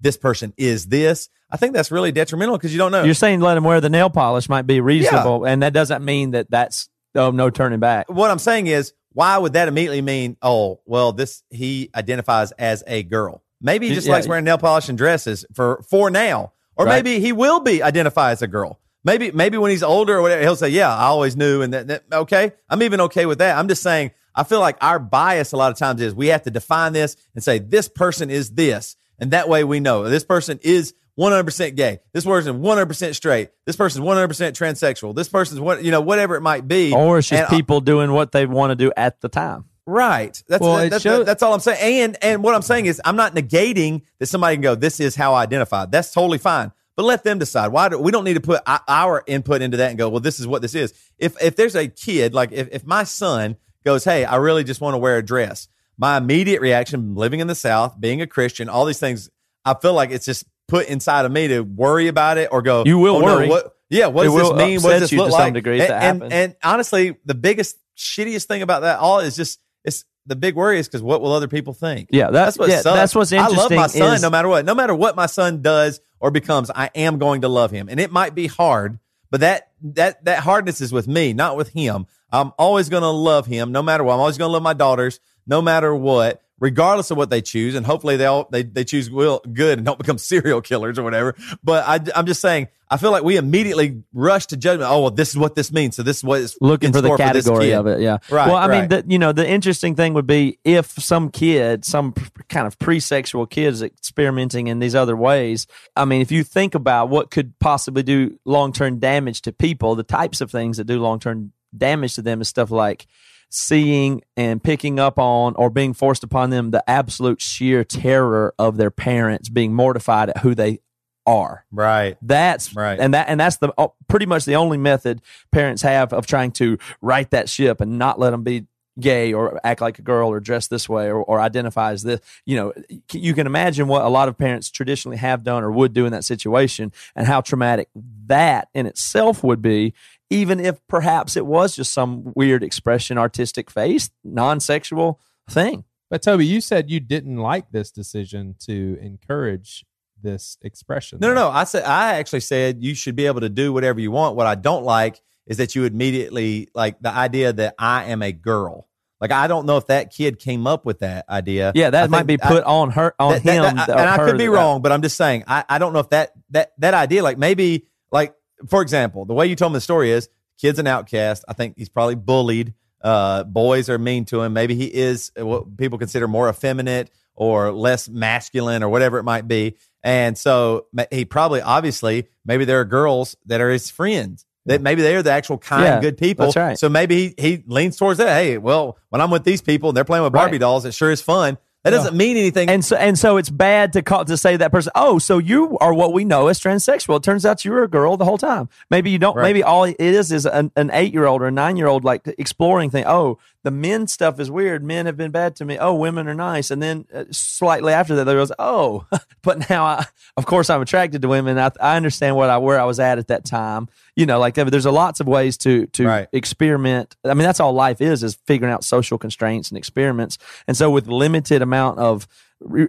this person is this. I think that's really detrimental because you don't know. You're saying let him wear the nail polish might be reasonable, and that doesn't mean that that's oh no turning back. what I'm saying is, why would that immediately mean, oh, well, this he identifies as a girl? Maybe he just Yeah. likes wearing nail polish and dresses for for now, or Right. maybe he will be identified as a girl. Maybe maybe when he's older or whatever, he'll say, yeah, I always knew, and that, that okay, I'm even okay with that. I'm just saying, I feel like our bias a lot of times is we have to define this and say this person is this, and that way we know this person is 100% gay. This person 100% straight. This person 100% transsexual. This person's what you know whatever it might be. Or it's just And I- people doing what they want to do at the time. Right. That's Well, that- it that's, shows- that's all I'm saying. And and what I'm saying is I'm not negating that somebody can go, this is how I identify. That's totally fine. But let them decide. Why do we don't need to put our input into that and go, well, this is what this is. If if there's a kid, like if, if my son goes, Hey, I really just want to wear a dress, my immediate reaction, living in the South, being a Christian, all these things, I feel like it's just put inside of me to worry about it or go, You will "Oh, no, worry. what yeah, what It does this mean? What does this look like? degree and, and, and honestly, the biggest shittiest thing about that all is just it's the big worry is because what will other people think? Yeah, that- what yeah, sucks. that's what's I love my son is- no matter what. No matter what my son does or becomes, I am going to love him, and it might be hard, but that that that hardness is with me, not with him. I'm always going to love him, no matter what. I'm always going to love my daughters, no matter what. Regardless of what they choose, and hopefully they all they, they choose will good and don't (laughs) become serial killers or whatever. But I, I'm just saying, I feel like we immediately rush to judgment. Oh, well, this is what this means. So this is what looking for the category kid. of it. Yeah. Right, Well, I mean, the, you know, the interesting thing would be if some kid, some kind of pre-sexual kids experimenting in these other ways. I mean, if you think about what could possibly do long-term damage to people, the types of things that do long-term damage to them is stuff like seeing and picking up on or being forced upon them the absolute sheer terror of their parents being mortified at who they are. Right. That's Right. and that and that's the uh, pretty much the only method parents have of trying to right that ship and not let them be gay or act like a girl or dress this way or, or identify as this. You know, you can imagine what a lot of parents traditionally have done or would do in that situation and how traumatic that in itself would be. Even if perhaps it was just some weird expression, artistic face, non-sexual thing. But Toby, you said you didn't like this decision to encourage this expression. No, no, no. I said I actually said you should be able to do whatever you want. What I don't like is that you immediately like the idea that I am a girl. Like I don't know if that kid came up with that idea. Yeah, that I might be put I- on her on that- that- him, that- or and I could be that- wrong, but I'm just saying I, I don't know if that that that idea like maybe like for example the way you told me the story is kid's an outcast. I think he's probably bullied. Uh, boys are mean to him. Maybe he is what people consider more effeminate or less masculine or whatever it might be. And so he probably obviously maybe there are girls that are his friends. That maybe they are the actual kind, Yeah, good people. that's right. So maybe he, he leans towards that. Hey, well, when I'm with these people and they're playing with Barbie Right. dolls, it sure is fun. That doesn't mean anything. and so and so it's bad to call to say that person oh so you are what we know as transsexual. It turns out you were a girl the whole time. Maybe you don't Right. maybe all it is is an, an eight year old or a nine year old like exploring thing. Oh the men stuff is weird. Men have been bad to me. Oh women are nice. And then uh, slightly after that there goes oh (laughs) but now I, of course i'm attracted to women. I, I understand what i where i was at at that time you know like there's a lots of ways to to Right. experiment. I mean that's all life is is figuring out social constraints and experiments. And so with limited amount of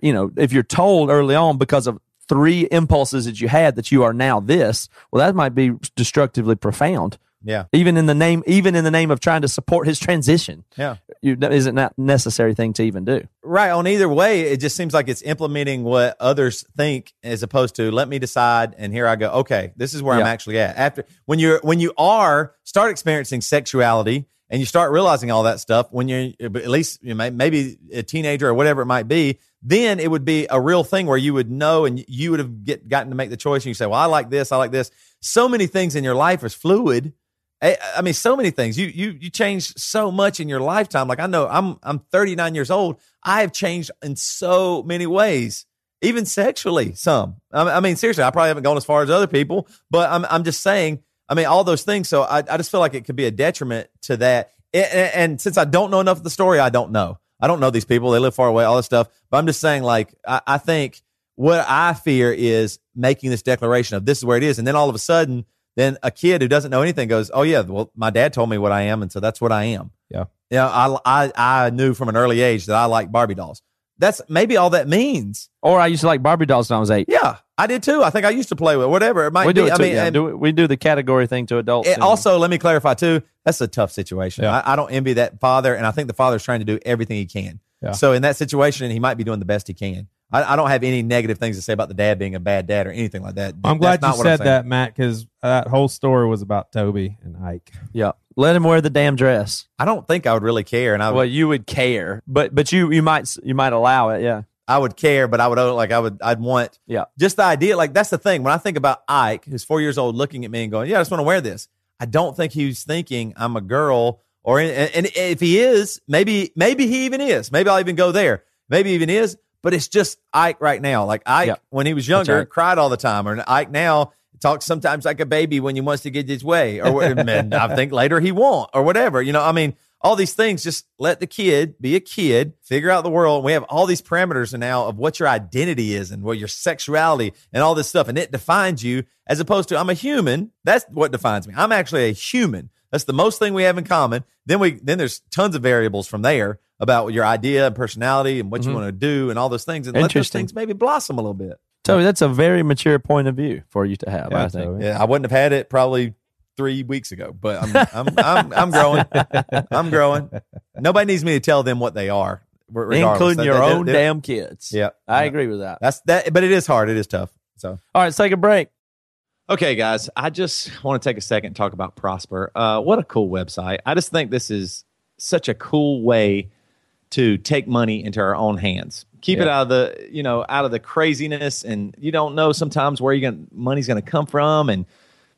you know if you're told early on because of three impulses that you had that you are now this well that might be destructively profound yeah. even in the name even in the name of trying to support his transition Yeah. you, that isn't that necessary thing to even do Right. On either way, it just seems like it's implementing what others think as opposed to let me decide and here I go. Okay, this is where I'm actually at. After when you're when you are start experiencing sexuality and you start realizing all that stuff when you're at least you may, maybe a teenager or whatever it might be, then it would be a real thing where you would know and you would have get gotten to make the choice and you say, "Well, I like this, I like this." So many things in your life is fluid. I, I mean, so many things. You you you changed so much in your lifetime. Like I know, I'm I'm 39 years old. I have changed in so many ways, even sexually. Some. I, I mean, seriously, I probably haven't gone as far as other people, but I'm I'm just saying. I mean, all those things. So I I just feel like it could be a detriment to that. And, and since I don't know enough of the story, I don't know. I don't know these people. They live far away. All this stuff. But I'm just saying, like, I, I think what I fear is making this declaration of this is where it is, and then all of a sudden then a kid who doesn't know anything goes, "Oh yeah, well my dad told me what I am, and so that's what I am." Yeah. You know, I I I knew from an early age that I like Barbie dolls. That's maybe all that means. or i used to like barbie dolls when i was eight Yeah, I did too. I think I used to play with whatever it might we do be. it I mean, yeah. do we do the category thing to adults it also, let me clarify too. That's a tough situation. Yeah. I, I don't envy that father, and I think the father's trying to do everything he can. Yeah. So in that situation, he might be doing the best he can. I, I don't have any negative things to say about the dad being a bad dad or anything like that. I'm glad That's you I'm said that, Matt, because uh, that whole story was about Toby and Ike. yeah let him wear the damn dress I don't think I would really care, and I would, well you would care but but you you might you might allow it yeah I would care, but I would oh, like I would I'd want Yeah. just the idea. Like that's the thing when I think about Ike, who's four years old, looking at me and going, "Yeah, I just want to wear this." I don't think he's thinking I'm a girl, or and, and if he is, maybe maybe he even is. Maybe I'll even go there. Maybe he even is, but it's just Ike right now. Like Ike Yeah. when he was younger, right. cried all the time, or Ike now talks sometimes like a baby when he wants to get his way, or and I think later he won't, or whatever. You know, I mean all these things just let the kid be a kid figure out the world we have all these parameters now of what your identity is and what your sexuality and all this stuff and it defines you as opposed to i'm a human that's what defines me i'm actually a human that's the most thing we have in common then we then there's tons of variables from there about your idea and personality and what you want to do and all those things and let those things maybe blossom a little bit Toby, that's a very mature point of view for you to have Yeah, i think yeah i wouldn't have had it probably three weeks ago but i'm i'm i'm, I'm growing (laughs) i'm growing nobody needs me to tell them what they are regardless. including They- your they- own they- damn kids Yeah. i Yeah. agree with that That's that, but it is hard. It is tough. So all right let's take a break Okay, guys, I just want to take a second and talk about Prosper. Uh, what a cool website. I just think this is such a cool way to take money into our own hands. Keep it out of the, you know, out of the craziness and you don't know sometimes where you going money's going to come from and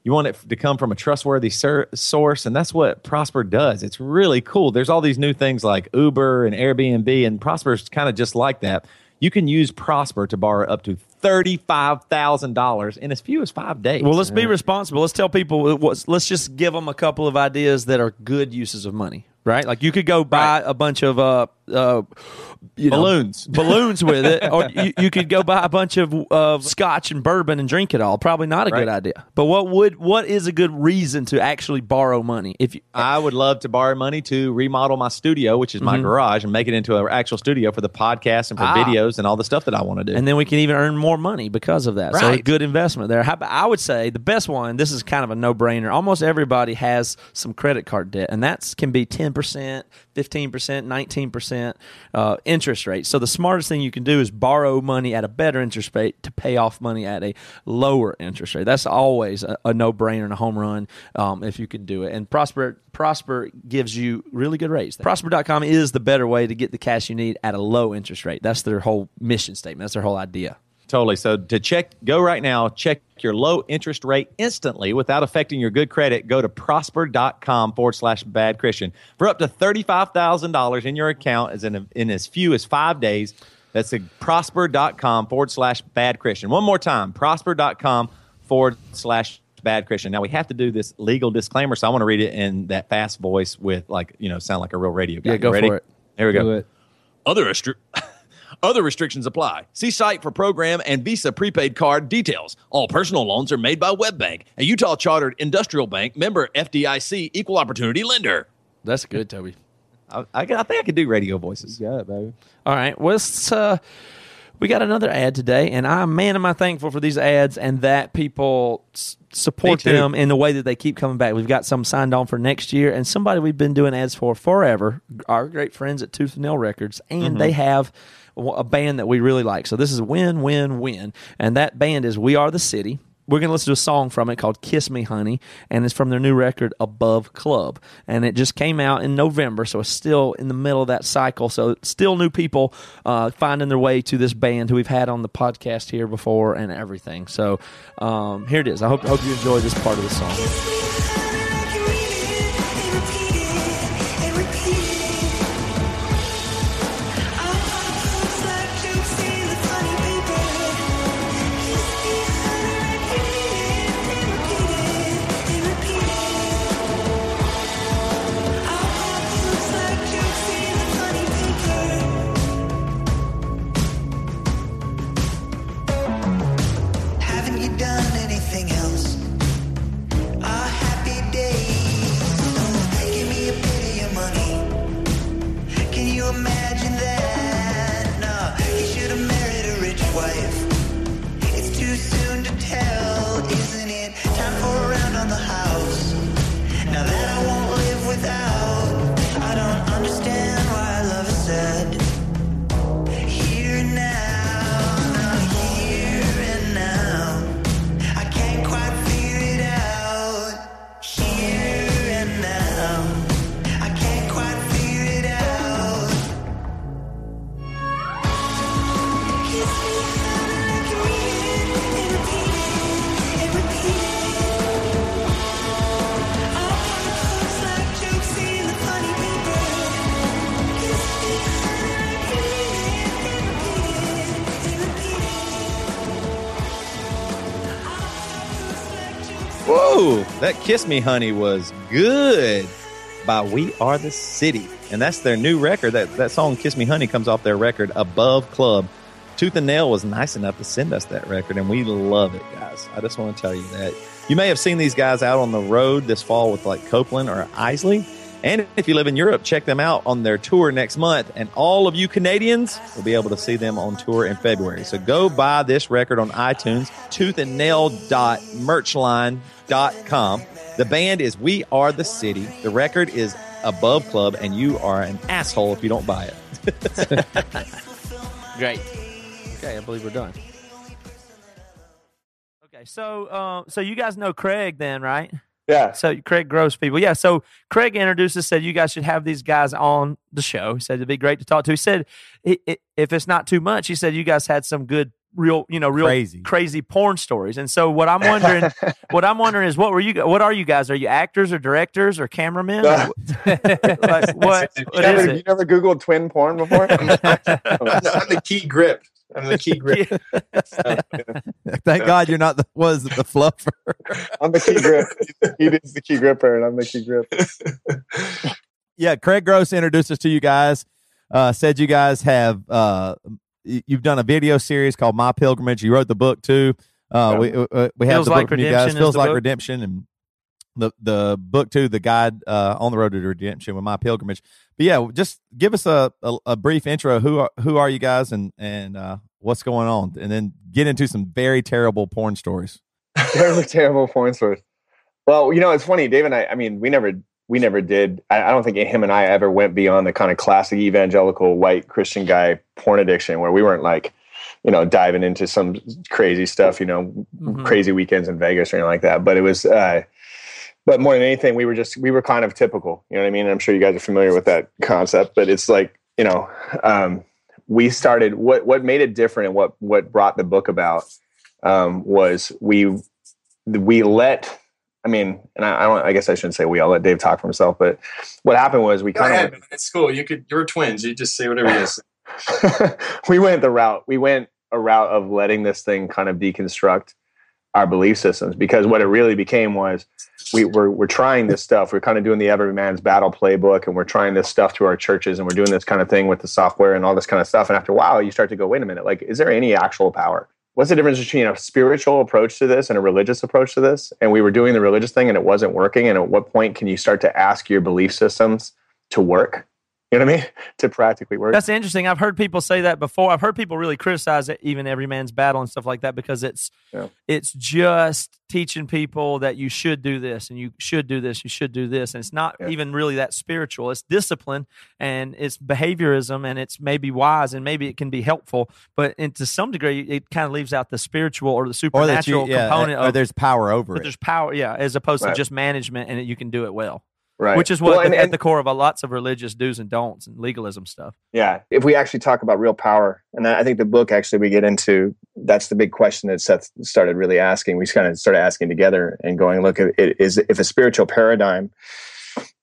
you want it to come from a trustworthy ser- source and that's what Prosper does. It's really cool. There's all these new things like Uber and Airbnb and Prosper's kind of just like that. you can use Prosper to borrow up to $35,000 in as few as five days. Well, let's be responsible. Let's tell people. What's, let's just give them a couple of ideas that are good uses of money. Right? Like you could go buy a bunch of uh, uh, you know, Balloons. (laughs) balloons with it, or you, you could go buy a bunch of of scotch and bourbon and drink it all. Probably not a good idea. But what would what is a good reason to actually borrow money? If you, I would love to borrow money to remodel my studio, which is my garage, and make it into an actual studio for the podcast and for Ah. videos and all the stuff that I want to do. and then we can even earn more money because of that. So a good investment there. How, I would say the best one. This is kind of a no brainer. Almost everybody has some credit card debt, and that can be ten percent, fifteen percent, nineteen percent uh, interest rate. So the smartest thing you can do is borrow money at a better interest rate to pay off money at a lower interest rate. That's always a, a no brainer and a home run um, if you can do it. And Prosper Prosper gives you really good rates. Prosper.com is the better way to get the cash you need at a low interest rate. That's their whole mission statement. That's their whole idea. Totally. So to check, go right now, check your low interest rate instantly without affecting your good credit. Go to prosper.com forward slash bad Christian for up to $35,000 in your account as in, in as few as five days. That's a prosper.com forward slash bad Christian. One more time, prosper.com forward slash bad Christian. Now we have to do this legal disclaimer. So I want to read it in that fast voice with like, you know, sound like a real radio guy. Yeah, go ready? for it. Here we go. Do it. Other restri- (laughs) Other restrictions apply. See site for program and Visa prepaid card details. All personal loans are made by WebBank, a Utah chartered industrial bank member FDIC equal opportunity lender. That's good, Toby. I, I, I think I could do radio voices. You got it, baby. All right. Well, let's, uh, we got another ad today, and I'm man, am I thankful for these ads and that people s- support them in the way that they keep coming back. We've got some signed on for next year, and somebody we've been doing ads for forever. Our great friends at Tooth and Nail Records, and they have a band that we really like. So this is win, win, win, and that band is We Are the City. We're going to listen to a song from it called Kiss Me Honey, and it's from their new record, Above Club. And it just came out in November, so it's still in the middle of that cycle. So, still new people uh, finding their way to this band who we've had on the podcast here before and everything. So, um, here it is. I hope, hope you enjoy this part of the song. That Kiss Me Honey was good by We Are the City. And that's their new record. That, that song, Kiss Me Honey, comes off their record, Above Club. Tooth and Nail was nice enough to send us that record, and we love it, guys. I just want to tell you that. You may have seen these guys out on the road this fall with like Copeland or Eisley. And if you live in Europe, check them out on their tour next month. And all of you Canadians will be able to see them on tour in February. So go buy this record on iTunes, toothandnail.merchline.com. The band is We Are the City. The record is Above Club, and you are an asshole if you don't buy it. (laughs) Great. Okay, I believe we're done. Okay, so uh, so you guys know Craig then, right? Yeah. So Craig Gross people. Yeah. So Craig introduced us, said you guys should have these guys on the show. He said it'd be great to talk to. He said i- i- if it's not too much, he said you guys had some good real, you know, real Crazy. crazy porn stories. And so what I'm wondering, (laughs) what I'm wondering is, what were you? What are you guys? Are you actors or directors or cameramen? Or, (laughs) like, what? You What never, is you it? never Googled twin porn before? (laughs) I'm the, I'm the key grip. I'm the key grip. Thank God you're not the was the fluffer. I'm the key grip. He is the key gripper, and I'm the key grip. yeah, Craig Gross introduced us to you guys. Uh, said you guys have uh, y- you've done a video series called My Pilgrimage. You wrote the book too. Uh, we uh, we have Feels the Like book from you guys. Feels like book. redemption and the the book too. The guide uh, on the road to redemption with My Pilgrimage. But yeah, just give us a, a, a brief intro. Who are who are you guys and and uh, what's going on, and then get into some very terrible porn stories. (laughs) terrible, terrible porn stories. Well, you know, it's funny, Dave and I. I mean, we never, we never did. I, I don't think him and I ever went beyond the kind of classic evangelical white Christian guy porn addiction, where we weren't like, you know, diving into some crazy stuff. You know, Mhm. crazy weekends in Vegas or anything like that. But it was. uh but more than anything, we were just we were kind of typical. You know what I mean? I'm sure you guys are familiar with that concept, but it's like you know, um, we started what what made it different and what what brought the book about um, was we we let I mean, and I, I don't I guess I shouldn't say we. I'll let Dave talk for himself. But what happened was we kind of. It's cool. You could. You're twins. You just say whatever it (laughs) is. (laughs) we went the route. We went a route of letting this thing kind of deconstruct our belief systems because what it really became was we, we're, we're trying this stuff. We're kind of doing the every man's battle playbook and we're trying this stuff to our churches and we're doing this kind of thing with the software and all this kind of stuff. And after a while, you start to go, wait a minute, like, is there any actual power? What's the difference between a spiritual approach to this and a religious approach to this? And we were doing the religious thing and it wasn't working. And at what point can you start to ask your belief systems to work? You know what I mean? (laughs) To practically work. That's interesting. I've heard people say that before. I've heard people really criticize it, even every man's battle and stuff like that because it's Yeah. it's just teaching people that you should do this and you should do this, you should do this, and it's not Yeah. even really that spiritual. It's discipline and it's behaviorism and it's maybe wise and maybe it can be helpful, but and to some degree it kind of leaves out the spiritual or the Or supernatural you, yeah, component or of. there's power over it. there's power, yeah, as opposed Right. to just management, and you can do it well, right. which is what Well, and- at and- the core of a, lots of religious do's and don'ts and legalism stuff. Yeah, if we actually talk about real power, and I think the book actually we get into that's the big question that Seth started really asking. We just kind of started asking together and going, look, it is if a spiritual paradigm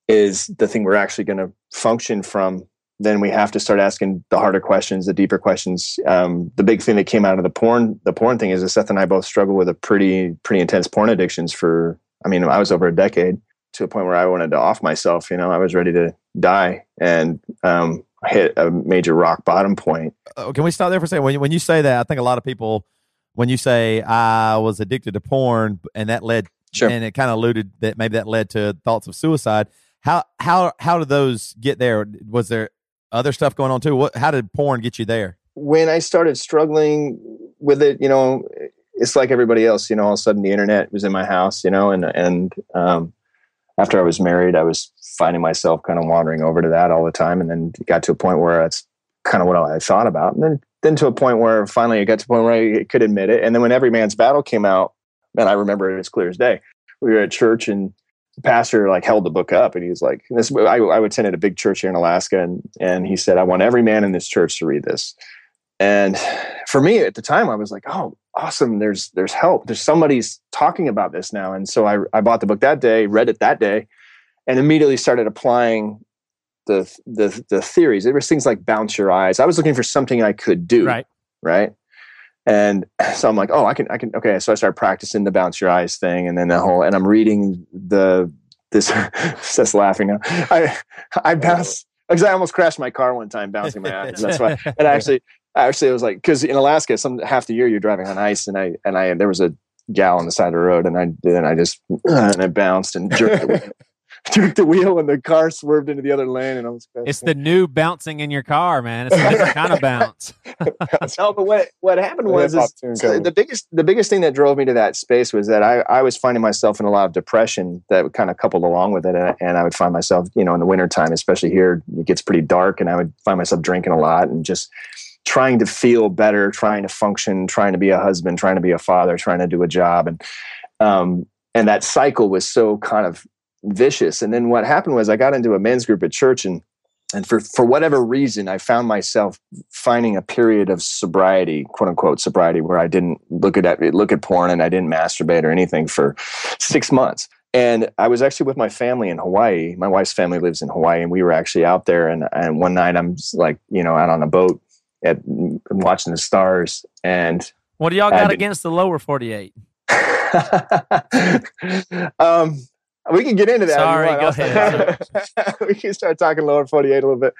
is the thing we're actually going to function from, then we have to start asking the harder questions, the deeper questions. Um, the big thing that came out of the porn, the porn thing, is that Seth and I both struggle with a pretty pretty intense porn addictions for. I mean, I was over a decade to a point where I wanted to off myself. You know, I was ready to die, and um, hit a major rock bottom point. uh, can we stop there for a second? When you, when you say that, I think a lot of people, when you say I was addicted to porn, and that led, Sure. and it kind of alluded that maybe that led to thoughts of suicide. How how how did those get there? Was there other stuff going on too? What how did porn get you there? when I started struggling with it, you know, it's like everybody else. You know, all of a sudden the internet was in my house. You know, and and um, after I was married, I was finding myself kind of wandering over to that all the time, and then got to a point where that's kind of what I thought about, and then then to a point where finally it got to a point where I could admit it, and then when Every Man's Battle came out, man, I remember it as clear as day. We were at church and the pastor like held the book up and he was like this I, I attended a big church here in alaska and and he said i want every man in this church to read this and for me at the time i was like oh awesome. There's there's help. There's somebody's talking about this now. And so i i bought the book that day read it that day and immediately started applying the the the theories. There was things like bounce your eyes. I was looking for something i could do Right. right? And so i'm like oh i can i can okay. So i started practicing the bounce your eyes thing and then the whole and i'm reading the this (laughs) just laughing. Now i i bounce because i almost crashed my car one time bouncing my eyes. That's why and actually actually it was like because in alaska some half the year you're driving on ice and i and i there was a gal on the side of the road and i did and i just (clears throat) and i bounced and jerked the wheel, (laughs) jerked the wheel and the car swerved into the other lane and i was It's the new bouncing in your car, man. It's a different kind of bounce. (laughs) (laughs) no, but what what happened was is so the biggest the biggest thing that drove me to that space was that I, I was finding myself in a lot of depression that would kind of coupled along with it and, and I would find myself you know in the wintertime especially here it gets pretty dark and I would find myself drinking a lot and just trying to feel better trying to function trying to be a husband trying to be a father trying to do a job and um and that cycle was so kind of vicious and then what happened was I got into a men's group at church and and for for whatever reason, I found myself finding a period of sobriety, quote unquote sobriety, where I didn't look at look at porn and I didn't masturbate or anything for six months. And I was actually with my family in Hawaii. My wife's family lives in Hawaii, and we were actually out there. And, and one night, I'm like, you know, out on a boat at watching the stars. And What do y'all got did- against the lower 48? (laughs) um, we can get into that. Sorry, go I'll (laughs) we can start talking lower 48 a little bit.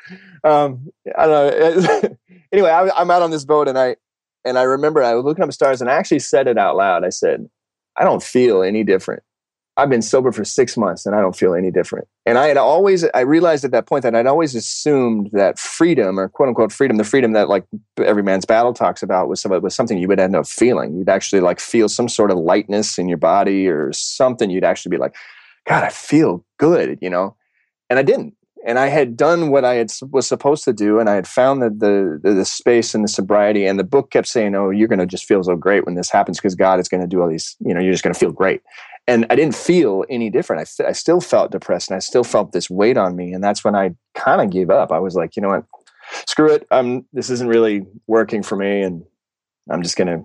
Um, I don't know. (laughs) anyway, I, I'm out on this boat and I, and I remember I was looking up stars and I actually said it out loud. I said, I don't feel any different. I've been sober for six months and I don't feel any different. And I had always, I realized at that point that I'd always assumed that freedom or quote unquote freedom, the freedom that like every man's battle talks about was, was something you would end up feeling. You'd actually like feel some sort of lightness in your body or something. You'd actually be like, God, I feel good, you know? And I didn't. And I had done what I had was supposed to do, and I had found the the, the, the space and the sobriety. And the book kept saying, "Oh, you're going to just feel so great when this happens because God is going to do all these. You know, you're just going to feel great." And I didn't feel any different. I, st- I still felt depressed, and I still felt this weight on me. And that's when I kind of gave up. I was like, you know what, screw it. I'm this isn't really working for me, and I'm just going to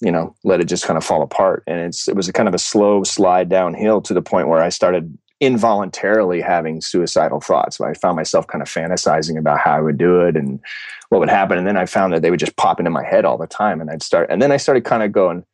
you know let it just kind of fall apart and it's it was a kind of a slow slide downhill to the point where i started involuntarily having suicidal thoughts i found myself kind of fantasizing about how i would do it and what would happen and then i found that they would just pop into my head all the time and i'd start and then i started kind of going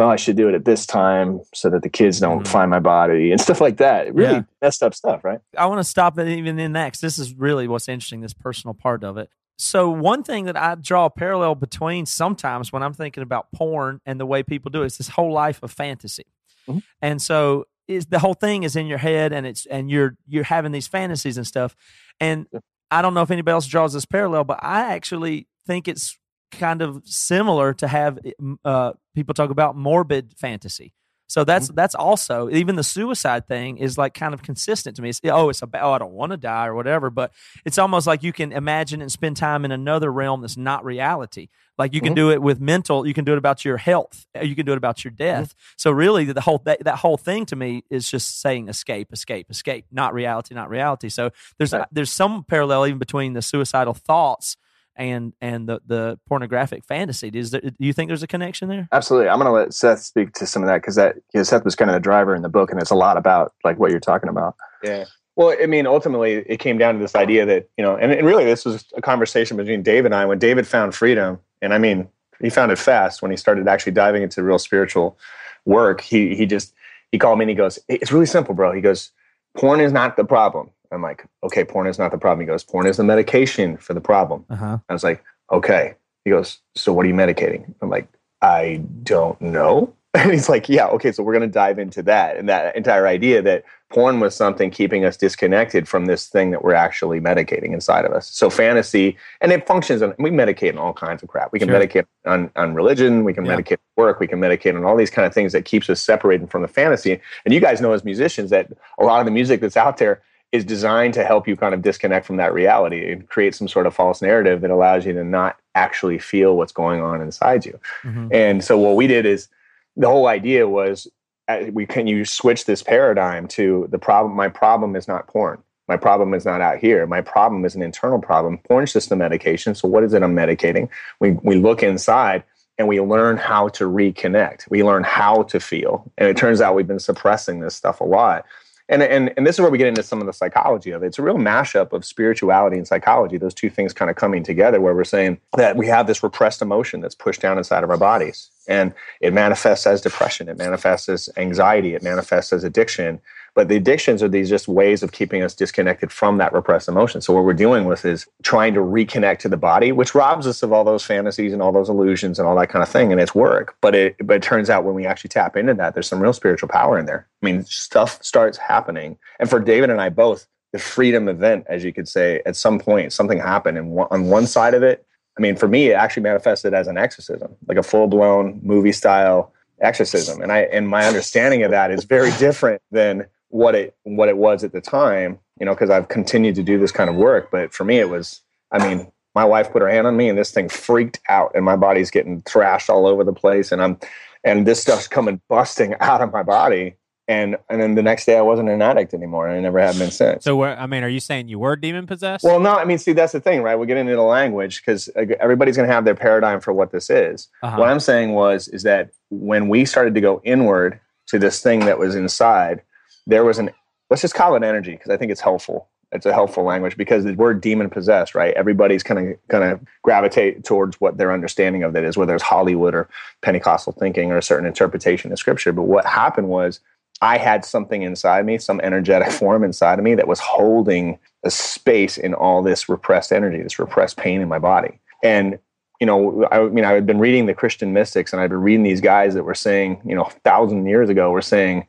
well i should do it at this time so that the kids don't Mhm. find my body (laughs) and stuff like that really Yeah. messed up stuff right I want to stop it even in that 'cause this is really what's interesting, this personal part of it. So one thing that I draw a parallel between sometimes when I'm thinking about porn and the way people do it is this whole life of fantasy. Mhm. And so is the whole thing is in your head and it's and you're you're having these fantasies and stuff. And Yeah. I don't know if anybody else draws this parallel, but I actually think it's kind of similar to have uh, people talk about morbid fantasy. So that's that's also even the suicide thing is like kind of consistent to me. It's, oh, it's about oh, I don't want to die or whatever, but it's almost like you can imagine and spend time in another realm that's not reality. Like you can Mhm. do it with mental, you can do it about your health, uh, you can do it about your death. So really, the whole that, that whole thing to me is just saying escape, escape, escape, not reality, not reality. So there's Right. there's some parallel even between the suicidal thoughts and and the the pornographic fantasy. Is there, do you think there's a connection there? Absolutely. I'm going to let Seth speak to some of that because that you know, Seth was kind of the driver in the book, and it's a lot about like what you're talking about. Yeah. Well, I mean, ultimately, it came down to this idea that you know, and, and really, this was a conversation between Dave and I when David found freedom, and I mean, he found it fast when he started actually diving into real spiritual work. He he just he called me and he goes, "It's really simple, bro." He goes, "Porn is not the problem." I'm like, "Okay, porn is not the problem." He goes, "Porn is the medication for the problem." Uh huh. I was like, okay. He goes, so what are you medicating? I'm like, I don't know. (laughs) And he's like, yeah, okay, so we're going to dive into that and that entire idea that porn was something keeping us disconnected from this thing that we're actually medicating inside of us. So fantasy, and it functions, and we medicate on all kinds of crap. We can Sure. medicate on, on religion, we can Yeah. medicate on work, we can medicate on all these kind of things that keeps us separated from the fantasy. And you guys know as musicians that a lot of the music that's out there is designed to help you kind of disconnect from that reality and create some sort of false narrative that allows you to not actually feel what's going on inside you. Mhm. And so what we did is the whole idea was uh, we can you switch this paradigm to the problem my problem is not porn. My problem is not out here. My problem is an internal problem. Porn's just a medication. So what is it I'm medicating? We we look inside and we learn how to reconnect. We learn how to feel. And it turns out we've been suppressing this stuff a lot. And, and, and this is where we get into some of the psychology of it. It's a real mashup of spirituality and psychology, those two things kind of coming together, where we're saying that we have this repressed emotion that's pushed down inside of our bodies. And it manifests as depression, it manifests as anxiety, it manifests as addiction. But the addictions are these just ways of keeping us disconnected from that repressed emotion. So what we're dealing with is trying to reconnect to the body, which robs us of all those fantasies and all those illusions and all that kind of thing. And it's work. But it but it turns out when we actually tap into that, there's some real spiritual power in there. I mean, stuff starts happening. And for David and I both, the freedom event, as you could say, at some point something happened. And on one side of it, I mean, for me, it actually manifested as an exorcism, like a full blown movie style exorcism. And I and my understanding of that is very different than what it what it was at the time, you know, because I've continued to do this kind of work. But for me, it was, I mean, my wife put her hand on me and this thing freaked out and my body's getting thrashed all over the place and I'm and this stuff's coming busting (laughs) out of my body. and and then the next day I wasn't an addict anymore, and I never have been since. So, where, I mean, are you saying you were demon possessed? Well, no, I mean, see, that's the thing, right? We get into the language because everybody's going to have their paradigm for what this is. Uh-huh. What I'm saying was, is that when we started to go inward to this thing that was inside, there was an, let's just call it energy because I think it's helpful. It's a helpful language because the word demon possessed, right? Everybody's kind of kind of gravitate towards what their understanding of that is, whether it's Hollywood or Pentecostal thinking or a certain interpretation of scripture. But what happened was I had something inside me, some energetic (laughs) form inside of me that was holding a space in all this repressed energy, this repressed pain in my body. And, you know, I mean, I had been reading the Christian mystics and I'd been reading these guys that were saying, you know, thousand years ago, were saying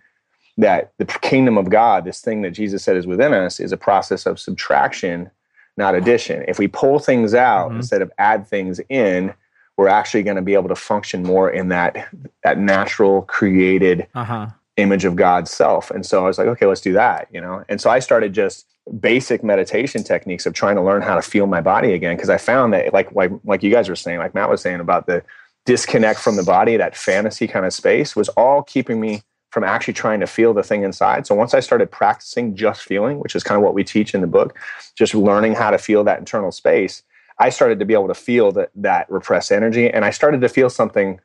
that the kingdom of God, this thing that Jesus said is within us, is a process of subtraction, not addition. If we pull things out Mhm. instead of add things in, we're actually going to be able to function more in that that natural created uh huh. image of God's self. And so I was like, okay, let's do that, you know? And so I started just basic meditation techniques of trying to learn how to feel my body again. Cause I found that like, like, like you guys were saying, like Matt was saying about the disconnect from the body, that fantasy kind of space was all keeping me from actually trying to feel the thing inside. So once I started practicing just feeling, which is kind of what we teach in the book, just learning how to feel that internal space, I started to be able to feel that that repressed energy. And I started to feel something.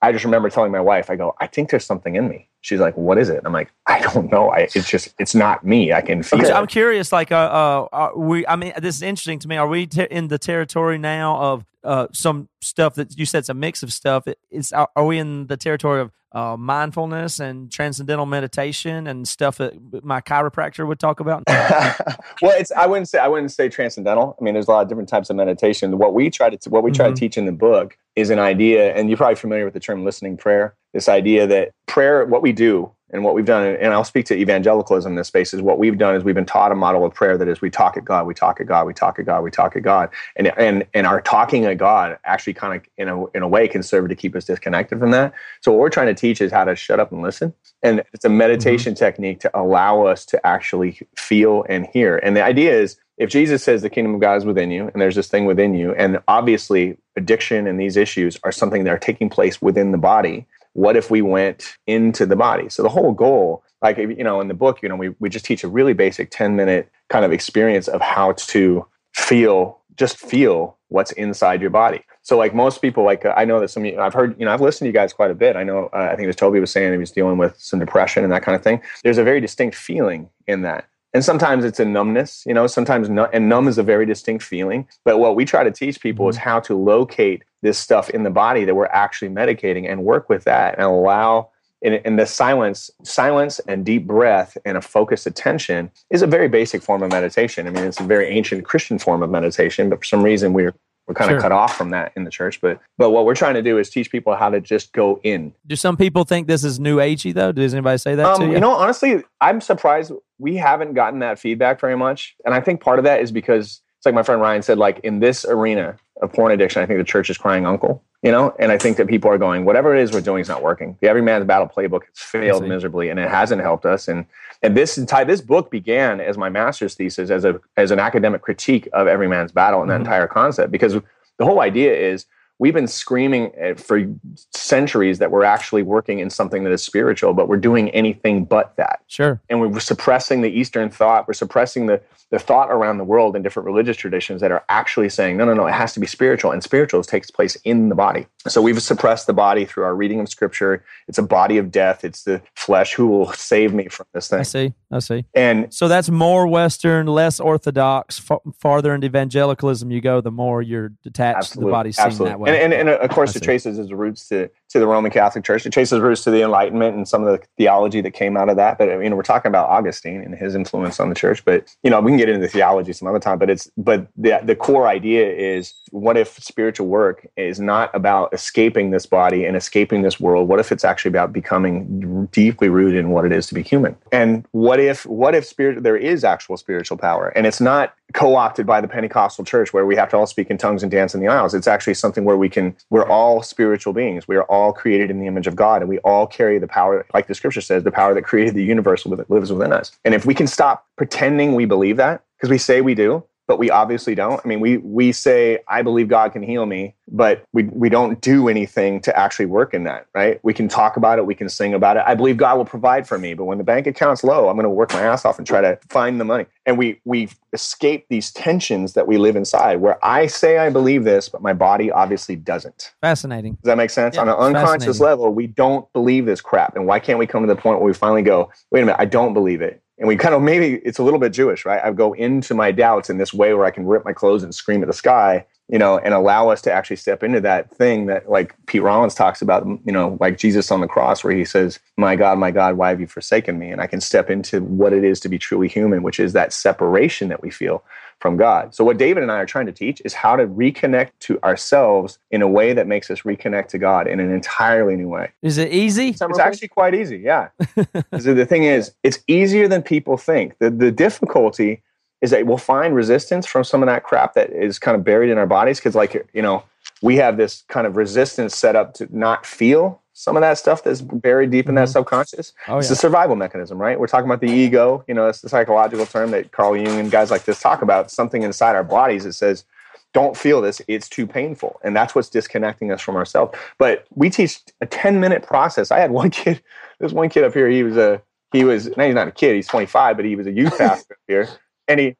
I just remember telling my wife, I go, I think there's something in me. She's like, what is it? I'm like, I don't know. I, it's just, it's not me. I can feel it. I'm curious, like, uh, uh, we? I mean, this is interesting to me. Are we ter- in the territory now of uh, some stuff that you said it's a mix of stuff? It- It's are are we in the territory of uh, mindfulness and transcendental meditation and stuff that my chiropractor would talk about? (laughs) well, it's I wouldn't say I wouldn't say transcendental. I mean, there's a lot of different types of meditation. What we try to what we try Mhm. to teach in the book is an idea, and you're probably familiar with the term listening prayer. This idea that prayer, what we do and what we've done, and I'll speak to evangelicalism in this space, is what we've done is we've been taught a model of prayer that is we talk at God, we talk at God, we talk at God, we talk at God, and and and our talking at God actually kind of in a in a way can serve to keep us disconnected from that. So what we're trying to teach is how to shut up and listen, and it's a mm-hmm. meditation technique to allow us to actually feel and hear. And the idea is if Jesus says the kingdom of God is within you, and there's this thing within you, and obviously addiction and these issues are something that are taking place within the body, what if we went into the body? So the whole goal, like you know, in the book, you know, we, we just teach a really basic 10 minute kind of experience of how to feel, just feel what's inside your body. So like most people, like I know that some, of you- I've heard, you know, I've listened to you guys quite a bit. I know, uh, I think it was Toby was saying he was dealing with some depression and that kind of thing. There's a very distinct feeling in that. And sometimes it's a numbness, you know, sometimes, nu- and numb is a very distinct feeling. But what we try to teach people is how to locate this stuff in the body that we're actually medicating and work with that and allow in, in the silence, silence and deep breath and a focused attention is a very basic form of meditation. I mean, it's a very ancient Christian form of meditation, but for some reason we're we're kind Sure. of cut off from that in the church. But but what we're trying to do is teach people how to just go in. Do some people think this is new agey though? Does anybody say that to Um, you? you know, honestly, I'm surprised we haven't gotten that feedback very much, and I think part of that is because it's like my friend Ryan said, like in this arena of porn addiction, I think the church is crying uncle. You know, and I think that people are going, whatever it is we're doing is not working. The Every Man's Battle playbook has failed miserably, and it hasn't helped us. And and this entire this book began as my master's thesis as a as an academic critique of Every Man's Battle and that Mhm. entire concept because the whole idea is we've been screaming uh, for centuries that we're actually working in something that is spiritual, but we're doing anything but that sure. and we're suppressing the Eastern thought. We're suppressing the, the thought around the world in different religious traditions that are actually saying, no, no, no, it has to be spiritual. And spiritual takes place in the body. So we've suppressed the body through our reading of scripture. It's a body of death. It's the flesh who will save me from this thing. I see. I see. And So that's more Western, less Orthodox. F- farther into evangelicalism you go, the more you're detached to the body seen absolutely. that way. And, and, and uh, of course, it see. traces its roots to, to the Roman Catholic Church. It traces roots to the Enlightenment and some of the theology that came out of that. But you know, we're talking about Augustine and his influence on the church. But you know, we can get into the theology some other time. But it's but the the core idea is what if spiritual work is not about escaping this body and escaping this world? What if it's actually about becoming deeply rooted in what it is to be human? And what if what if spirit there is actual spiritual power and it's not co-opted by the Pentecostal church where we have to all speak in tongues and dance in the aisles. It's actually something where we can we're all spiritual beings. We are all created in the image of God and we all carry the power like the scripture says, the power that created the universe lives within us. And if we can stop pretending we believe that because we say we do, but we obviously don't. I mean, we we say I believe God can heal me, but we we don't do anything to actually work in that, right? We can talk about it, we can sing about it. I believe God will provide for me, but when the bank account's low, I'm going to work my ass off and try to find the money. And we we escape these tensions that we live inside where I say I believe this, but my body obviously doesn't. Fascinating. Does that make sense? Yeah, On an unconscious level, we don't believe this crap. And why can't we come to the point where we finally go, wait a minute, I don't believe it? And we kind of maybe it's a little bit Jewish, right? I go into my doubts in this way where I can rip my clothes and scream at the sky, you know, and allow us to actually step into that thing that, like Pete Rollins talks about, you know, like Jesus on the cross, where he says, My God, my God, why have you forsaken me? And I can step into what it is to be truly human, which is that separation that we feel from God. So, what David and I are trying to teach is how to reconnect to ourselves in a way that makes us reconnect to God in an entirely new way. Is it easy? It's actually quite easy, yeah. (laughs) so the thing is, it's easier than people think. The the difficulty is that we'll find resistance from some of that crap that is kind of buried in our bodies because, like, you know, we have this kind of resistance set up to not feel some of that stuff that's buried deep in that mm-hmm. subconscious. Oh, it's yeah. a survival mechanism, right? We're talking about the ego. You know, it's the psychological term that Carl Jung and guys like this talk about. Something inside our bodies that says, "Don't feel this; it's too painful," and that's what's disconnecting us from ourselves. But we teach a ten minute process. I had one (laughs) kid. There's one kid up here. He was a he was now he's not a kid. He's 25, but he was a youth pastor up here, and he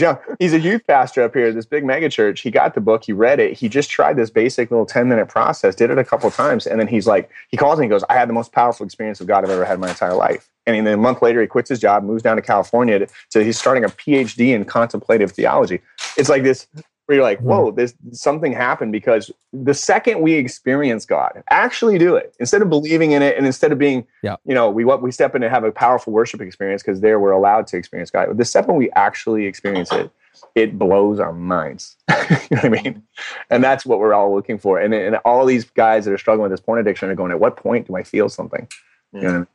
he's. He's a youth pastor up here at this big mega church. He got the book, he read it, he just tried this basic little 10 minute process, did it a couple times, and then he's like, he calls me and goes, I had the most powerful experience of God I've ever had in my entire life. And then a month later, he quits his job, moves down to California to, to he's starting a PhD in contemplative theology. It's like this where you're like, hmm. whoa, this something happened because the second we experience God, actually do it instead of believing in it and instead of being, Yeah. you know, we what we step in and have a powerful worship experience because there we're allowed to experience God. The second we actually experience it, it blows our minds. (laughs) you know what I mean? And that's what we're all looking for. And, and all these guys that are struggling with this porn addiction are going, at what point do I feel something? You know what I mean?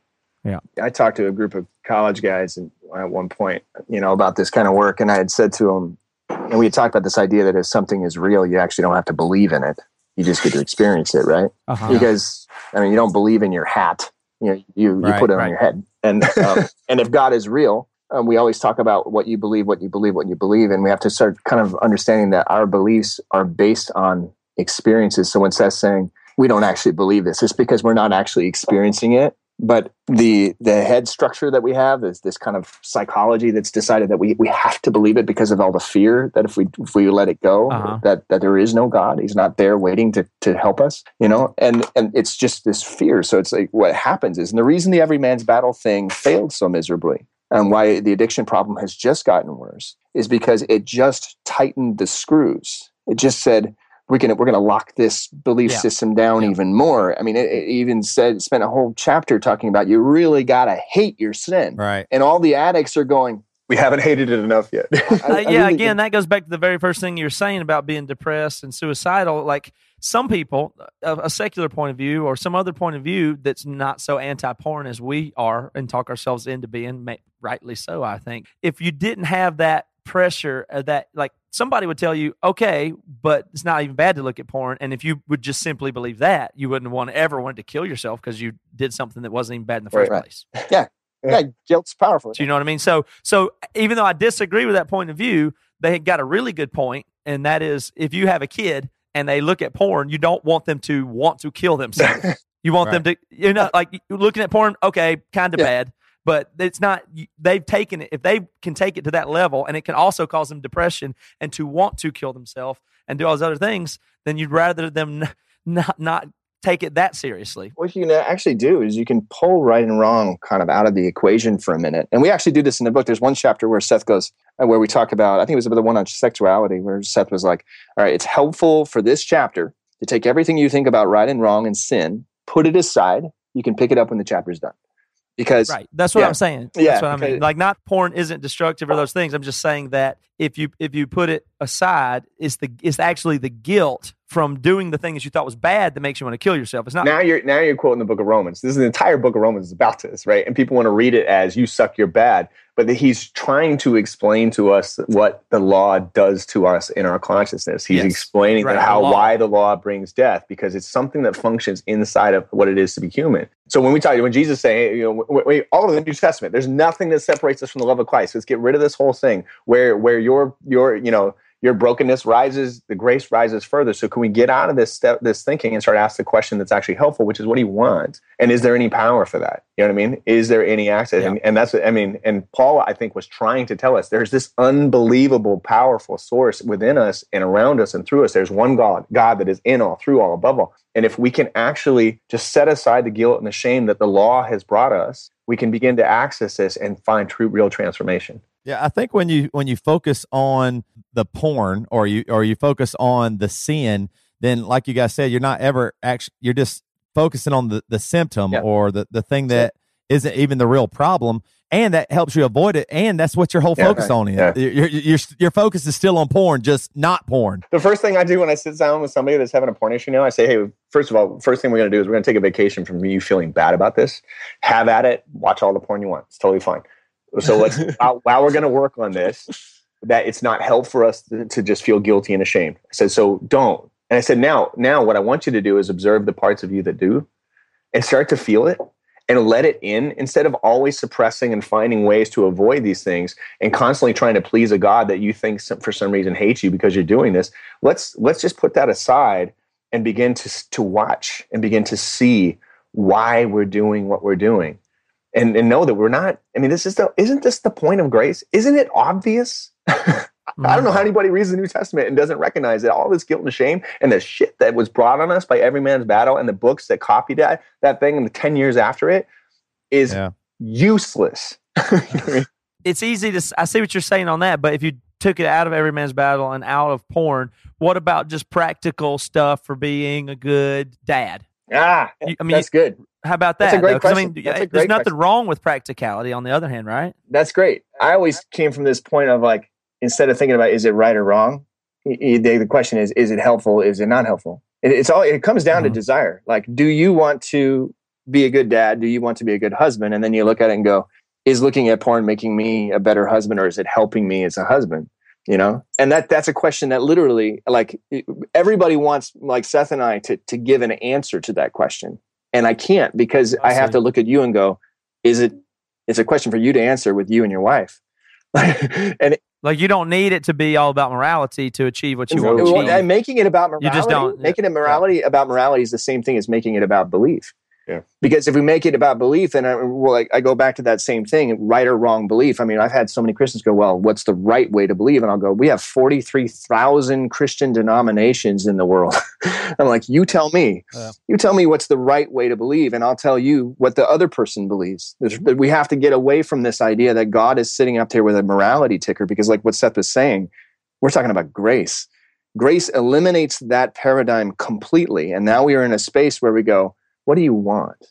I talked to a group of college guys and at one point, you know, about this kind of work, and I had said to them, and we talked about this idea that if something is real, you actually don't have to believe in it; you just get to experience it, right? Uh-huh. Because I mean, you don't believe in your hat, you know, you you put it right. on your head, and um, (laughs) and if God is real, um, we always talk about what you believe, what you believe, what you believe, and we have to start kind of understanding that our beliefs are based on experiences. So when Seth's saying we don't actually believe this, it's because we're not actually experiencing it. But the the head structure that we have is this kind of psychology that's decided that we, we have to believe it because of all the fear that if we if we let it go Uh-huh. that that there is no God, He's not there waiting to to help us, you know, and and it's just this fear. So it's like what happens is, and the reason the every man's battle thing failed so miserably and why the addiction problem has just gotten worse is because it just tightened the screws. It just said we're gonna we're gonna lock this belief Yeah. system down even more. I mean, it, it even said spent a whole chapter talking about you really gotta hate your sin, Right. and all the addicts are going. We haven't hated it enough yet. (laughs) I- Uh, I yeah, really- again, that goes back to the very first thing you're saying about being depressed and suicidal. Like some people, a, a secular point of view or some other point of view that's not so anti-porn as we are and talk ourselves into being, ma- rightly so, I think. If you didn't have that pressure, uh, that like somebody would tell you, okay, but it's not even bad to look at porn, and if you would just simply believe that, you wouldn't want to ever want to kill yourself because you did something that wasn't even bad in the first Right, right. place. (laughs) yeah, Yeah. guilt's powerful. Do you know what I mean? So, so even though I disagree with that point of view, they had got a really good point, and that is if you have a kid and they look at porn, you don't want them to want to kill themselves. (laughs) you want them to, you know, like looking at porn, okay, kind of Yeah. bad, but it's not. They've taken it. If they can take it to that level, and it can also cause them depression and to want to kill themselves and do all those other things, then you'd rather them n- not not take it that seriously. what you can actually do is you can pull right and wrong kind of out of the equation for a minute. And we actually do this in the book. There's one chapter where Seth goes, uh, where we talk about, I think it was about the one on sexuality, where Seth was like, all right, it's helpful for this chapter to take everything you think about right and wrong and sin, put it aside. You can pick it up when the chapter's done. Because Right. That's what Yeah. I'm saying. Yeah, That's what I mean. Like not porn isn't destructive or those things. I'm just saying that if you if you put it aside, it's the it's actually the guilt from doing the thing that you thought was bad that makes you want to kill yourself. It's not. now you're now you're quoting the book of Romans. This is the entire book of Romans is about this, right? And people want to read it as you suck, you're bad. But that he's trying to explain to us what the law does to us in our consciousness. He's Yes. explaining Right, that the how law. why the law brings death because it's something that functions inside of what it is to be human. So when we talk, when Jesus saying, you know, w- w- all of the New Testament, there's nothing that separates us from the love of Christ. Let's get rid of this whole thing where where your your you know your brokenness rises, the grace rises further. So can we get out of this step, this thinking and start asking the question that's actually helpful, which is what do you want? And is there any power for that? You know what I mean? Is there any access? And, and that's, I mean, and Paul, I think, was trying to tell us there's this unbelievable, powerful source within us and around us and through us. There's one God, God that is in all, through all, above all. And if we can actually just set aside the guilt and the shame that the law has brought us, we can begin to access this and find true, real transformation. Yeah, I think when you when you focus on the porn or you or you focus on the sin, then like you guys said, you're not ever actually you're just focusing on the the symptom Yeah. or the the thing that isn't even the real problem, and that helps you avoid it, and that's what your whole Yeah, focus right. on is. Yeah. Your, your focus is still on porn, just not porn. The first thing I do when I sit down with somebody that's having a porn issue now, I say, hey, first of all, first thing we're going to do is we're going to take a vacation from you feeling bad about this. Have at it. Watch all the porn you want. It's totally fine. So let's, (laughs) while, while we're going to work on this, that it's not help for us to, to just feel guilty and ashamed. I said, so don't. And I said, now, now what I want you to do is observe the parts of you that do and start to feel it and let it in instead of always suppressing and finding ways to avoid these things and constantly trying to please a god that you think some, for some reason hates you because you're doing this let's let's just put that aside and begin to to watch and begin to see why we're doing what we're doing and and know that we're not i mean this is the isn't this the point of grace isn't it obvious (laughs) I don't know how anybody reads the New Testament and doesn't recognize that all this guilt and shame and the shit that was brought on us by every man's battle and the books that copied that that thing and the 10 years after it is Yeah. useless. (laughs) You know what I mean? it's easy to. I see what you're saying on that, but if you took it out of every man's battle and out of porn, what about just practical stuff for being a good dad? ah, You- I mean, that's good. How about that? That's a great though? 'Cause, I mean, a there's nothing question. wrong with practicality. On the other hand, right? that's great. I always came from this point of like, instead of thinking about is it right or wrong, the, question is, is it helpful? Is it not helpful? It, it's all. It comes down to Mhm. desire. Like, do you want to be a good dad? Do you want to be a good husband? And then you look at it and go, is looking at porn making me a better husband, or is it helping me as a husband? You know, and that that's a question that literally, like, everybody wants, like Seth and I, to to give an answer to that question, and I can't because I I have to look at you and go, is it? It's a question for you to answer with you and your wife. (laughs) and Like you don't need it to be all about morality to achieve what you want to achieve. and making it about morality, You just don't- making it morality about morality is the same thing as making it about belief. Yeah. Because if we make it about belief, then I, well, like, I go back to that same thing, right or wrong belief. I mean, I've had so many Christians go, "Well, what's the right way to believe?" And I'll go, "We have forty three thousand Christian denominations in the world." (laughs) I'm like, "You tell me. Yeah. You tell me what's the right way to believe, and I'll tell you what the other person believes." There's, we have to get away from this idea that God is sitting up there with a morality ticker, because, like what Seth was saying, we're talking about grace. Grace eliminates that paradigm completely. And now we are in a space where we go, what do you want?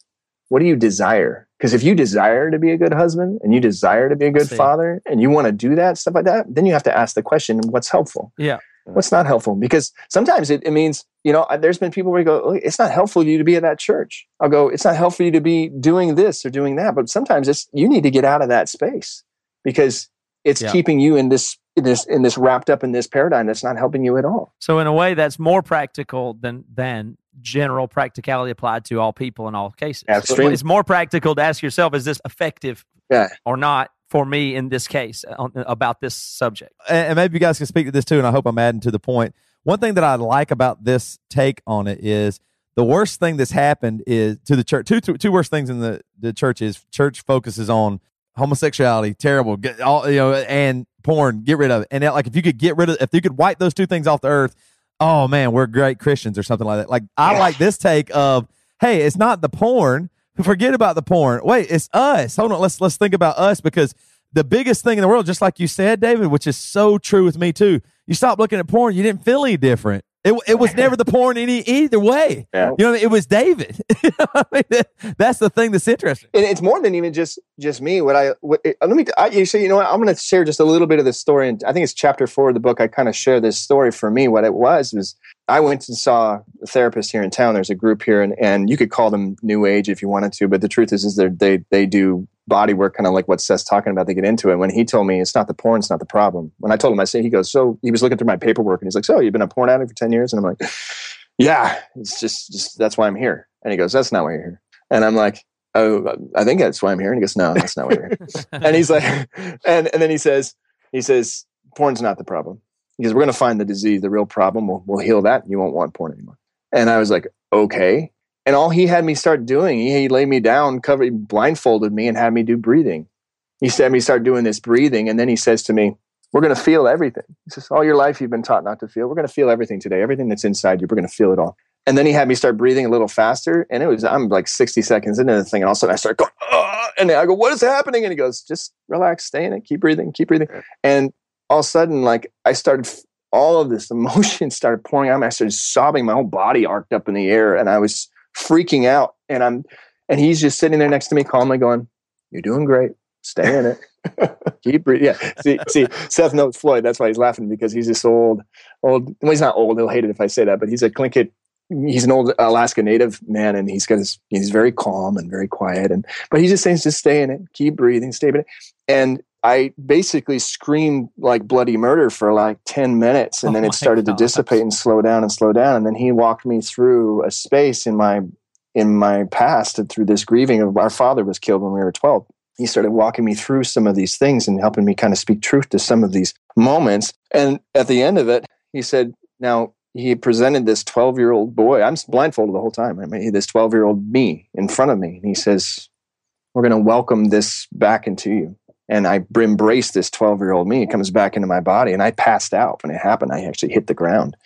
What do you desire? Because if you desire to be a good husband and you desire to be a good father and you want to do that, stuff like that, then you have to ask the question, what's helpful? Yeah. What's not helpful? Because sometimes it, it means, you know, there's been people where you go, it's not helpful for you to be at that church. I'll go, it's not helpful for you to be doing this or doing that. But sometimes it's, you need to get out of that space because it's Yeah. keeping you in this, in this, in this wrapped up in this paradigm that's not helping you at all. So in a way, that's more practical than than general practicality applied to all people in all cases. Absolutely. It's more practical to ask yourself, is this effective Yeah. or not for me in this case on, about this subject? and and maybe you guys can speak to this too, and I hope I'm adding to the point. One thing that I like about this take on it is the worst thing that's happened is to the church. Two, two, two worst things in the, the church is church focuses on homosexuality, terrible, get all you know, and porn. Get rid of it. And that, like, if you could get rid of, if you could wipe those two things off the earth, oh man, we're great Christians or something like that. Like, I like this take of, hey, it's not the porn. Forget about the porn. Wait, it's us. Hold on, let's let's think about us because the biggest thing in the world, just like you said, David, which is so true with me too. You stop looking at porn, you didn't feel any different. It, it was never the porn any either way. Yeah. You know, it was David. (laughs) You know what I mean, that- that's the thing that's interesting. and it's more than even just just me. What I what, it- let me I, you say you know what I'm going to share just a little bit of this story, and I think it's chapter four of the book. I kind of share this story for me. What it was was I went and saw a therapist here in town. There's a group here, and and you could call them New Age if you wanted to, but the truth is is they they they do body work, kind of like what Seth's talking about. They get into it. When he told me it's not the porn, it's not the problem. When I told him, I said he goes, so he was looking through my paperwork, and he's like, so you've been a porn addict for ten years, and I'm like, yeah, it's just just that's why I'm here. And he goes, that's not why you're here. And I'm like, oh, I think that's why I'm here. And he goes, no, that's not why you're here. (laughs) and he's like, and, and then he says, he says, porn's not the problem. He goes, we're going to find the disease, the real problem. We'll, we'll heal that. You won't want porn anymore. And I was like, okay. And all he had me start doing, he, he laid me down, covered, blindfolded me and had me do breathing. He said me start doing this breathing. And then he says to me, we're going to feel everything. He says, all your life you've been taught not to feel. We're going to feel everything today. Everything that's inside you, we're going to feel it all. And then he had me start breathing a little faster. And it was, I'm like 60 seconds into the thing. And all of a sudden I start going, "Ah," and I go, what is happening? And he goes, just relax, stay in it, keep breathing, keep breathing. And all of a sudden, like I started, all of this (laughs) emotion started pouring out. I started sobbing. My whole body arced up in the air and I was freaking out. And I'm, and he's just sitting there next to me calmly going, you're doing great. Stay in it. (laughs) Keep breathing. Yeah. See, see, Seth knows Floyd. That's why he's laughing because he's this old, old. Well, he's not old. He'll hate it if I say that, but he's a Tlingit. He's an old Alaska Native man, and he's got his. He's very calm and very quiet, and but he just saying, just stay in it, keep breathing, stay in it. And I basically screamed like bloody murder for like ten minutes, and Oh then it started gosh. to dissipate and slow down and slow down, and then he walked me through a space in my in my past and through this grieving of our father was killed when we were twelve he started walking me through some of these things and helping me kind of speak truth to some of these moments. And at the end of it, he said, Now he presented this 12 year old boy. I'm blindfolded the whole time. I mean, this 12 year old me in front of me. And he says, We're going to welcome this back into you. And I embrace this 12 year old me. It comes back into my body. And I passed out when it happened. I actually hit the ground.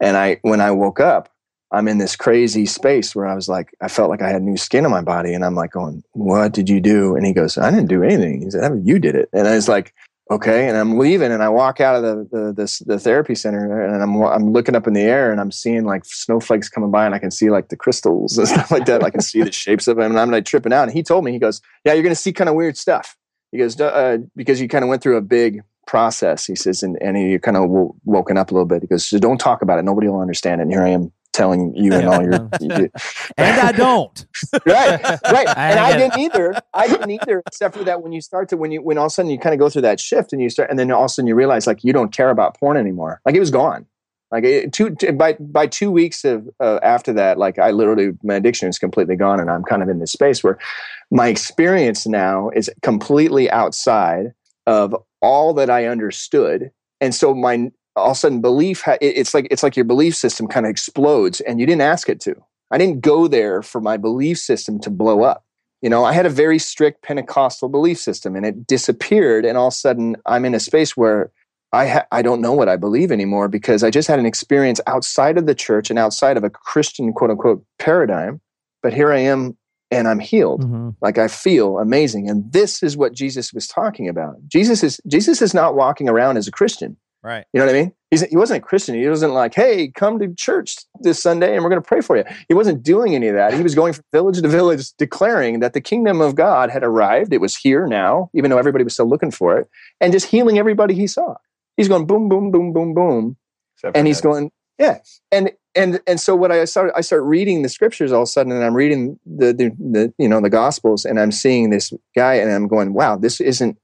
And I, when I woke up, I'm in this crazy space where I was like, I felt like I had new skin on my body. And I'm like, going, What did you do? And he goes, I didn't do anything. He said, You did it. And I was like, Okay. And I'm leaving and I walk out of the, the, the, the therapy center and I'm, I'm looking up in the air and I'm seeing like snowflakes coming by and I can see like the crystals and (laughs) stuff like that. I can see the shapes of them and I'm like tripping out. And he told me, he goes, Yeah, you're going to see kind of weird stuff. He goes, uh, Because you kind of went through a big process. He says, and, and you kind of w- woken up a little bit. He goes, So don't talk about it. Nobody will understand it. And here I am telling you and all your. (laughs) you- And I don't. (laughs) right, right. (laughs) And I didn't either. I didn't either, except for that when you start to when you when all of a sudden you kind of go through that shift and you start and then all of a sudden you realize like you don't care about porn anymore. Like it was gone. Like it, two, two by by two weeks of uh, after that, like I literally my addiction is completely gone, and I'm kind of in this space where my experience now is completely outside of all that I understood, and so my all of a sudden belief ha- it's like it's like your belief system kind of explodes, and you didn't ask it to. I didn't go there for my belief system to blow up. You know, I had a very strict Pentecostal belief system, and it disappeared, and all of a sudden I'm in a space where I ha- I don't know what I believe anymore because I just had an experience outside of the church and outside of a Christian quote unquote paradigm. But here I am and I'm healed. Mhm. Like I feel amazing. And this is what Jesus was talking about. Jesus is Jesus is not walking around as a Christian. Right. You know what I mean? He's, he wasn't a Christian. He wasn't like, hey, come to church this Sunday and we're going to pray for you. He wasn't doing any of that. He was going from village to village declaring that the kingdom of God had arrived. It was here now, even though everybody was still looking for it, and just healing everybody he saw. He's going boom, boom, boom, boom, boom and he's going yeah and and and so what i started i start reading the scriptures all of a sudden and i'm reading the, the the you know the gospels and i'm seeing this guy and i'm going wow this isn't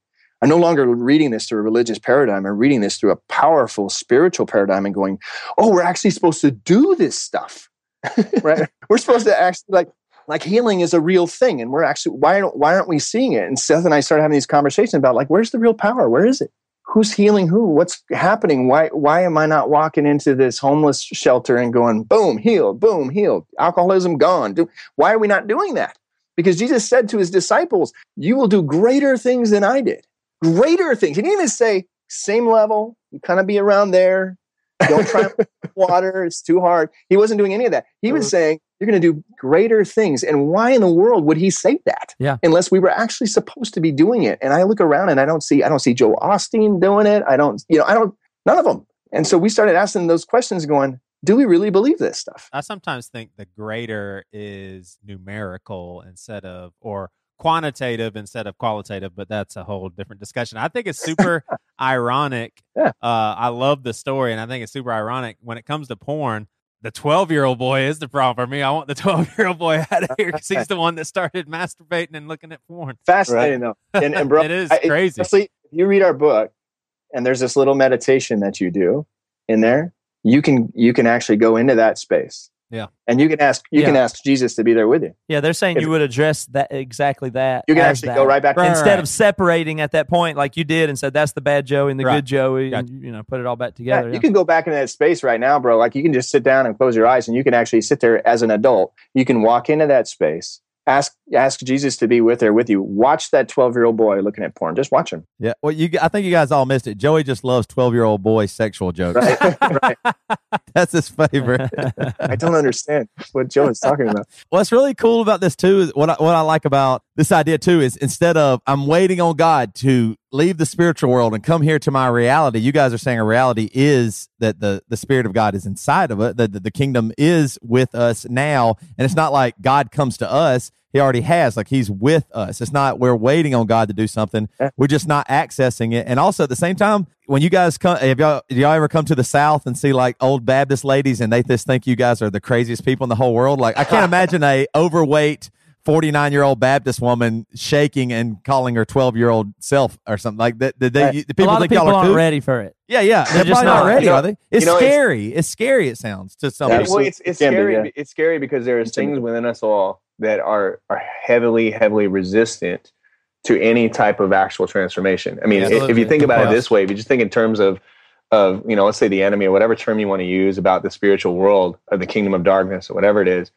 i'm no longer reading this through a religious paradigm. I'm reading this through a powerful spiritual paradigm and going oh we're actually supposed to do this stuff. (laughs) Right? We're supposed to actually like like healing is a real thing and we're actually why don't why aren't we seeing it? And seth and i started having these conversations about like where's the real power? Where is it? Who's healing who? What's happening? Why why am i not walking into this homeless shelter and going boom healed boom healed alcoholism gone. Do- why are we not doing that? Because jesus said to his disciples you will do greater things than i did greater things. He didn't even say same level you kind of be around there. Don't try (laughs) water it's too hard. He wasn't doing any of that. He was uh-huh. saying you're going to do greater things. And why in the world would he say that? Yeah. unless we were actually supposed to be doing it. And i look around and i don't see i don't see Joel Osteen doing it. I don't you know i don't none of them and so we started asking those questions going do we really believe this stuff? I sometimes think the greater is numerical instead of or quantitative instead of qualitative, but that's a whole different discussion. I think it's (laughs) super ironic. Yeah. Uh, I love the story, and I think it's super ironic when it comes to porn. The twelve-year-old boy is the problem for me. I want the (laughs) twelve-year-old boy out of here because he's the one that started masturbating and looking at porn. Fascinating though. And, and bro, (laughs) It is I- crazy. honestly, if you read our book, and there's this little meditation that you do in there, you can you can actually go into that space. Yeah. And you can ask you can ask Jesus to be there with you. Yeah, they're saying If- you would address that exactly that. You can actually that. go right back Right, in. instead of separating at that point like you did and said that's the bad Joey and the Right. good Joey, Gotcha. and you know put it all back Yeah, together. you can go back into that space right now, bro. Like you can just sit down and close your eyes, and you can actually sit there as an adult. You can walk into that space, ask ask Jesus to be with there with you. Watch that twelve year old boy looking at porn. Just watch him. Yeah. Well, you. I think you guys all missed it. Joey just loves twelve-year-old boy sexual jokes. Right? (laughs) right. That's his favorite. I don't understand what Joe is talking about. (laughs) What's really cool about this too is what I, what I like about this idea too is instead of I'm waiting on God to leave the spiritual world and come here to my reality, you guys are saying a reality is that the the spirit of God is inside of it, that the, the kingdom is with us now, and it's not like God comes to us. He already has, like he's with us. It's not we're waiting on God to do something. We're just not accessing it. And also at the same time, when you guys come, have y'all, y'all ever come to the South and see like old Baptist ladies and they just think you guys are the craziest people in the whole world? Like I can't (laughs) imagine a overweight 49 year old Baptist woman shaking and calling her 12 year old self or something like that. Did they, Right. the a people lot of think people y'all are aren't cool? ready for it. Yeah, yeah. They're, They're just probably not not. ready, You know- are they? It's you know, scary. It's, scary, it sounds to some Yeah, people. well, it's it's Can be, scary. yeah. It's scary because there's It can things within us all that are are heavily, heavily resistant to any type of actual transformation. I mean, Yeah, i- if you think about Yeah. it this way, if you just think in terms of of you know, let's say the enemy or whatever term you want to use about the spiritual world or the kingdom of darkness or whatever it is,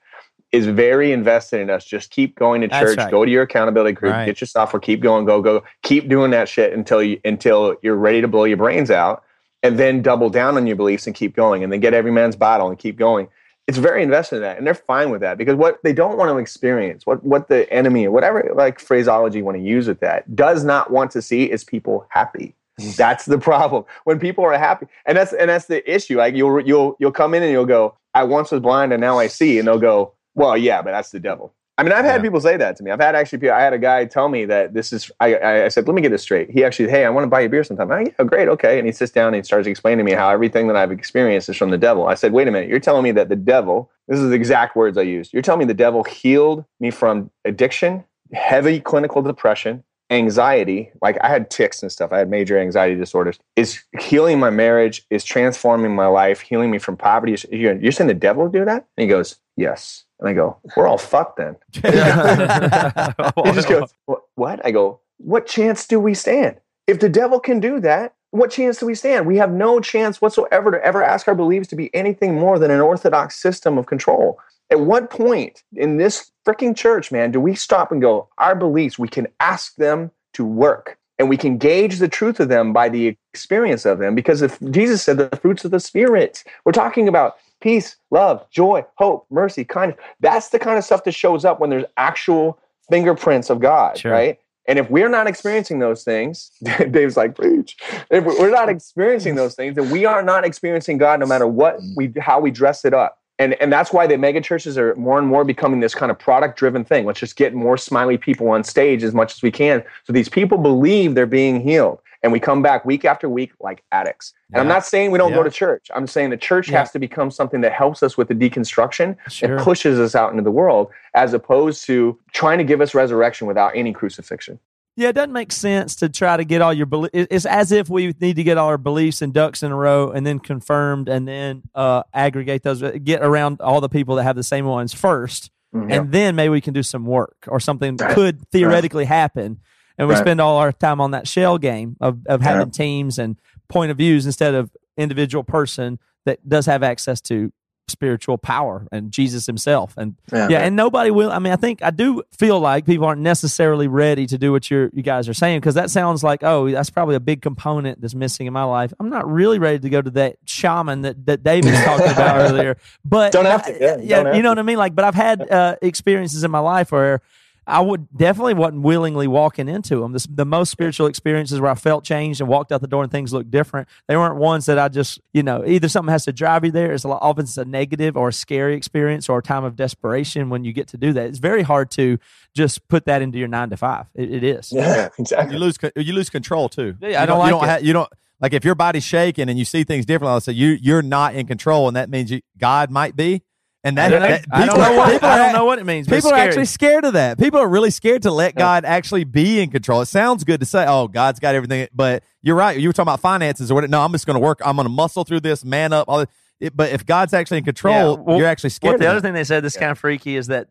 is very invested in us. Just keep going to church, right. go to your accountability group, Right. get your software, keep going, go, go, keep doing that shit until you until you're ready to blow your brains out, and then double down on your beliefs and keep going, and then get Every Man's Battle and keep going. It's very invested in that, and they're fine with that because what they don't want to experience, what what the enemy or whatever like phraseology you want to use with that, does not want to see is people happy. Mm. That's the problem. When people are happy, and that's and that's the issue. Like you'll you'll you'll come in and you'll go, "I once was blind and now I see," and they'll go, "Well, yeah, but that's the devil." I mean, I've had Yeah. people say that to me. I've had actually, people- I had a guy tell me that this is. I, I, I said, "Let me get this straight." He actually, "Hey, I want to buy you beer sometime." I, yeah, great, okay. And he sits down and he starts explaining to me how everything that I've experienced is from the devil. I said, "Wait a minute, you're telling me that the devil?" This is the exact words I used. You're telling me the devil healed me from addiction, heavy clinical depression, anxiety like i had tics and stuff i had major anxiety disorders is healing my marriage is transforming my life healing me from poverty you're, you're saying the devil do that and he goes yes. And i go we're all fucked then. (laughs) (laughs) He just goes (laughs) "What- what? I go what chance do we stand? If the devil can do that what chance do we stand? We have no chance whatsoever to ever ask our beliefs to be anything more than an orthodox system of control. At what point in this freaking church, man, do we stop and go, our beliefs, we can ask them to work and we can gauge the truth of them by the experience of them? Because if Jesus said the fruits of the Spirit, we're talking about peace, love, joy, hope, mercy, kindness. That's the kind of stuff that shows up when there's actual fingerprints of God, Sure. right? And if we're not experiencing those things, (laughs) Dave's like, preach. If we're not experiencing those things, then we are not experiencing God no matter what we how we dress it up. And and that's why the mega churches are more and more becoming this kind of product driven thing. Let's just get more smiley people on stage as much as we can. So these people believe they're being healed. And we come back week after week like addicts. And I'm not saying we don't go to church. I'm saying the church Yeah. has to become something that helps us with the deconstruction Sure. and pushes us out into the world as opposed to trying to give us resurrection without any crucifixion. Yeah, it doesn't make sense to try to get all your beliefs. It's as if we need to get all our beliefs and ducks in a row and then confirmed and then uh, aggregate those, get around all the people that have the same ones first. And then maybe we can do some work or something could theoretically happen. And we Right. spend all our time on that shell game of, of having teams and point of views instead of individual person that does have access to spiritual power and Jesus himself. And yeah, and nobody will. I mean, I think I do feel like people aren't necessarily ready to do what you're, you guys are saying because that sounds like, oh, that's probably a big component that's missing in my life. I'm not really ready to go to that shaman that, that David was talking about (laughs) earlier. But Don't have to, yeah, yeah, you know to. what I mean. Like, but I've had uh, experiences in my life where I would definitely wasn't willingly walking into them. This, the most spiritual experiences where I felt changed and walked out the door and things looked different. They weren't ones that I just, you know, either something has to drive you there. It's a lot, often it's a negative or a scary experience or a time of desperation when you get to do that. It's very hard to just put that into your nine to five. It, it is. Yeah, (laughs) exactly. You lose co- you lose control too. Yeah, I you don't don't, like you don't it. ha- you don't like if your body's shaking and you see things differently. I'll say you you're not in control, and that means you, God might be. And that, I that- I don't people- know what, people I don't know what it means. People are actually scared of that. People are really scared to let God actually be in control. It sounds good to say, "Oh, God's got everything," but you're right. You were talking about finances or what? No, I'm just going to work. I'm going to muscle through this, man up. All this. It, but if God's actually in control, Yeah, well- you're actually scared. Well, the other thing they said that's kind of freaky is that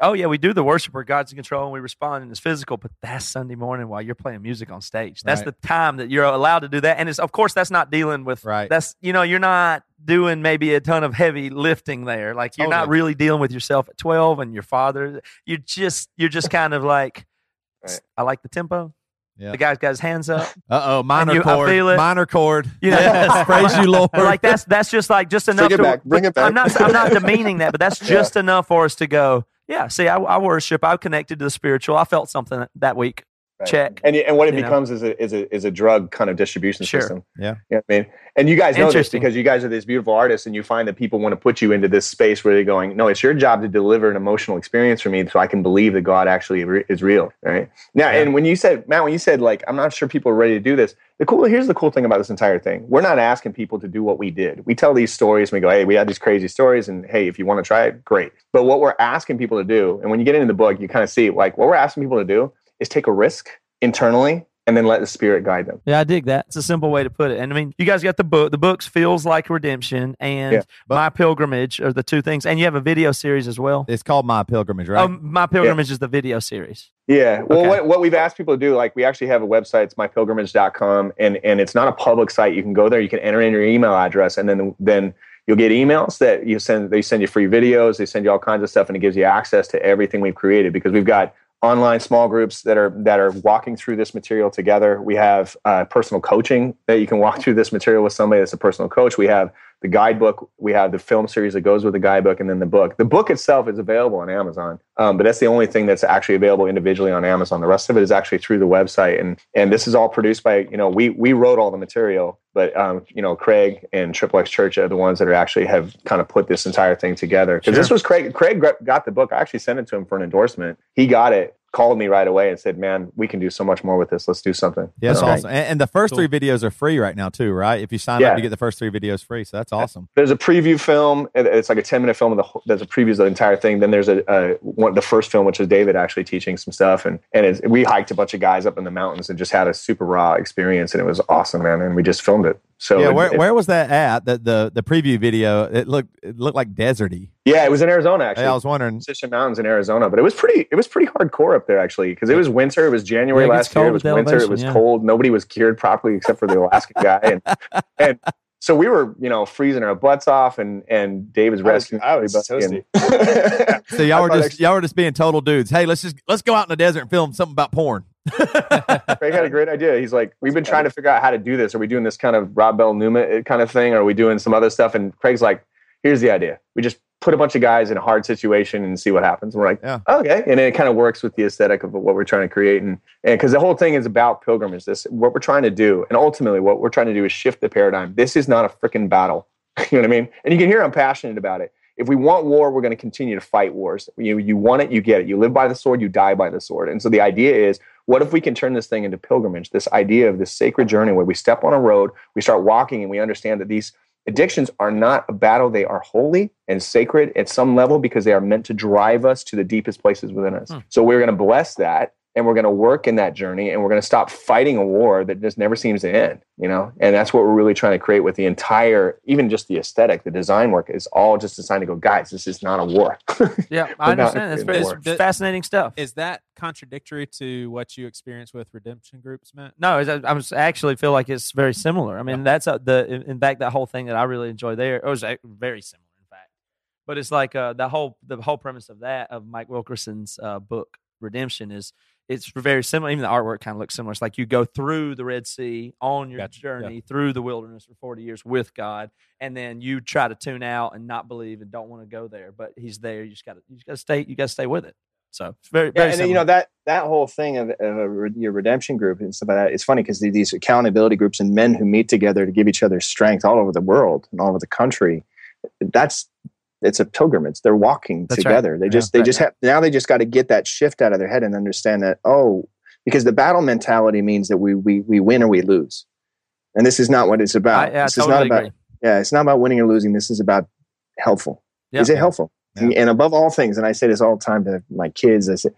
oh yeah, we do the worship where God's in control and we respond and it's physical, but that's Sunday morning while you're playing music on stage. That's Right. the time that you're allowed to do that, and it's of course that's not dealing with Right. That's you know you're not doing maybe a ton of heavy lifting there. Like you're not really dealing with yourself at 12 and your father. You're just you're just kind of like Right. I like the tempo. Yeah. The guy's got his hands up. Uh oh, minor you- chord, minor chord. You know, Yes, (laughs) praise you, Lord. Like that's that's just like just enough. it to, back, bring it but I'm back. not I'm not (laughs) demeaning that, but that's Yeah. just enough for us to go. Yeah, see, I, I worship. I connected to the spiritual. I felt something that week. Right. Check. And and what it You know? becomes is a is a is a drug kind of distribution Sure. system. Yeah. You know I mean? And you guys know this because you guys are these beautiful artists and you find that people want to put you into this space where they're going, no, it's your job to deliver an emotional experience for me so I can believe that God actually re- is real. Right. Now, and when you said, Matt, when you said like, I'm not sure people are ready to do this, the cool, here's the cool thing about this entire thing. We're not asking people to do what we did. We tell these stories and we go, hey, we had these crazy stories and hey, if you want to try it, great. But what we're asking people to do, and when you get into the book, you kind of see like what we're asking people to do is take a risk internally and then let the spirit guide them. Yeah, I dig that. It's a simple way to put it. And I mean, you guys got the book. The books feels like redemption and Yeah, but- my pilgrimage are the two things. And you have a video series as well. It's called My Pilgrimage, right? Um, my pilgrimage is the video series. Yeah. Well, Okay. what, what we've asked people to do, like we actually have a website, it's mypilgrimage.com, and, and it's not a public site. You can go there, you can enter in your email address, and then then you'll get emails that you send they send you free videos, they send you all kinds of stuff, and it gives you access to everything we've created because we've got online small groups that are that are walking through this material together. We have uh, personal coaching that you can walk through this material with somebody that's a personal coach. We have the guidebook. We have the film series that goes with the guidebook, and then the book. The book itself is available on Amazon, um, but that's the only thing that's actually available individually on Amazon. The rest of it is actually through the website, and and this is all produced by you know we we wrote all the material, but um, you know Craig and Triple X Church are the ones that are actually have kind of put this entire thing together. Because this was Craig. Craig got the book. I actually sent it to him for an endorsement. He got it. Called me right away and said, "Man, we can do so much more with this. Let's do something." Yeah, that's So- awesome. And, and the first three videos are free right now too, right? If you sign Yeah. up, you get the first three videos free. So that's awesome. there's a preview film. It's like a 10 minute film of the there's a preview of the entire thing. Then there's a, a one, the first film, which is David actually teaching some stuff. And, and it's, we hiked a bunch of guys up in the mountains and just had a super raw experience. And it was awesome, man. And we just filmed it. So yeah, it- where, it- where was that at? The, the the preview video. It looked it looked like deserty. yeah, it was in Arizona actually. Hey, I was wondering. Superstition Mountains in Arizona, but it was pretty. It was pretty hardcore up there actually because it was winter. It was January Yeah, it last year. It was winter. it was yeah. cold. Nobody was cured properly except for the Alaska (laughs) guy, and and so we were you know freezing our butts off, and and David's I was- rescuing. I was everybody, toasty. and- (laughs) (laughs) So y'all were thought just y'all were just being total dudes. Hey, let's just let's go out in the desert and film something about porn. Craig had a great idea. He's like, we've been trying to figure out how to do this. Are we doing this kind of Rob Bell Nooma eh, kind of thing? Or are we doing some other stuff? And Craig's like, here's the idea. We just put a bunch of guys in a hard situation and see what happens. And we're like, Yeah. okay. And it kind of works with the aesthetic of what we're trying to create. And and because the whole thing is about pilgrimage. This what we're trying to do. And ultimately what we're trying to do is shift the paradigm. This is not a freaking battle. (laughs) you know what I mean? And you can hear I'm passionate about it. If we want war, we're going to continue to fight wars. You, you want it, you get it. You live by the sword, you die by the sword. And so the idea is what if we can turn this thing into pilgrimage? This idea of this sacred journey where we step on a road, we start walking, and we understand that these addictions are not a battle. They are holy and sacred at some level because they are meant to drive us to the deepest places within us. Hmm. So we're going to bless that and we're going to work in that journey and we're going to stop fighting a war that just never seems to end, you know? And that's what we're really trying to create with the entire, even just the aesthetic, the design work is all just designed to go, guys, this is not a war. (laughs) Yeah, I understand. That's very war. it's fascinating stuff. Is that contradictory to what you experience with redemption groups, Matt? No, it's- I, I was actually feel like it's very similar. I mean, that's a, the in, in fact that whole thing that I really enjoy there. It was a- very similar, in fact. But it's like uh, the whole the whole premise of that of Mike Wilkerson's uh, book Redemption is it's very similar. Even the artwork kind of looks similar. It's like you go through the Red Sea on your Gotcha, journey through the wilderness for forty years with God, and then you try to tune out and not believe and don't want to go there, but He's there. You just got to you just got to stay. You got to stay with it. So it's very, Yeah, very and then, you know that that whole thing of, of a, your redemption group and stuff like that. It's funny because these accountability groups and men who meet together to give each other strength all over the world and all over the country. That's it's a pilgrimage. They're walking That's right. together. They just they right. just have now they just got to get that shift out of their head and understand that oh because the battle mentality means that we we we win or we lose, and this is not what it's about. I, yeah, I this is not about agree. yeah, it's not about winning or losing. This is about helpful. Yeah. Is it helpful? Yeah. And, and above all things, and I say this all the time to my kids, I say,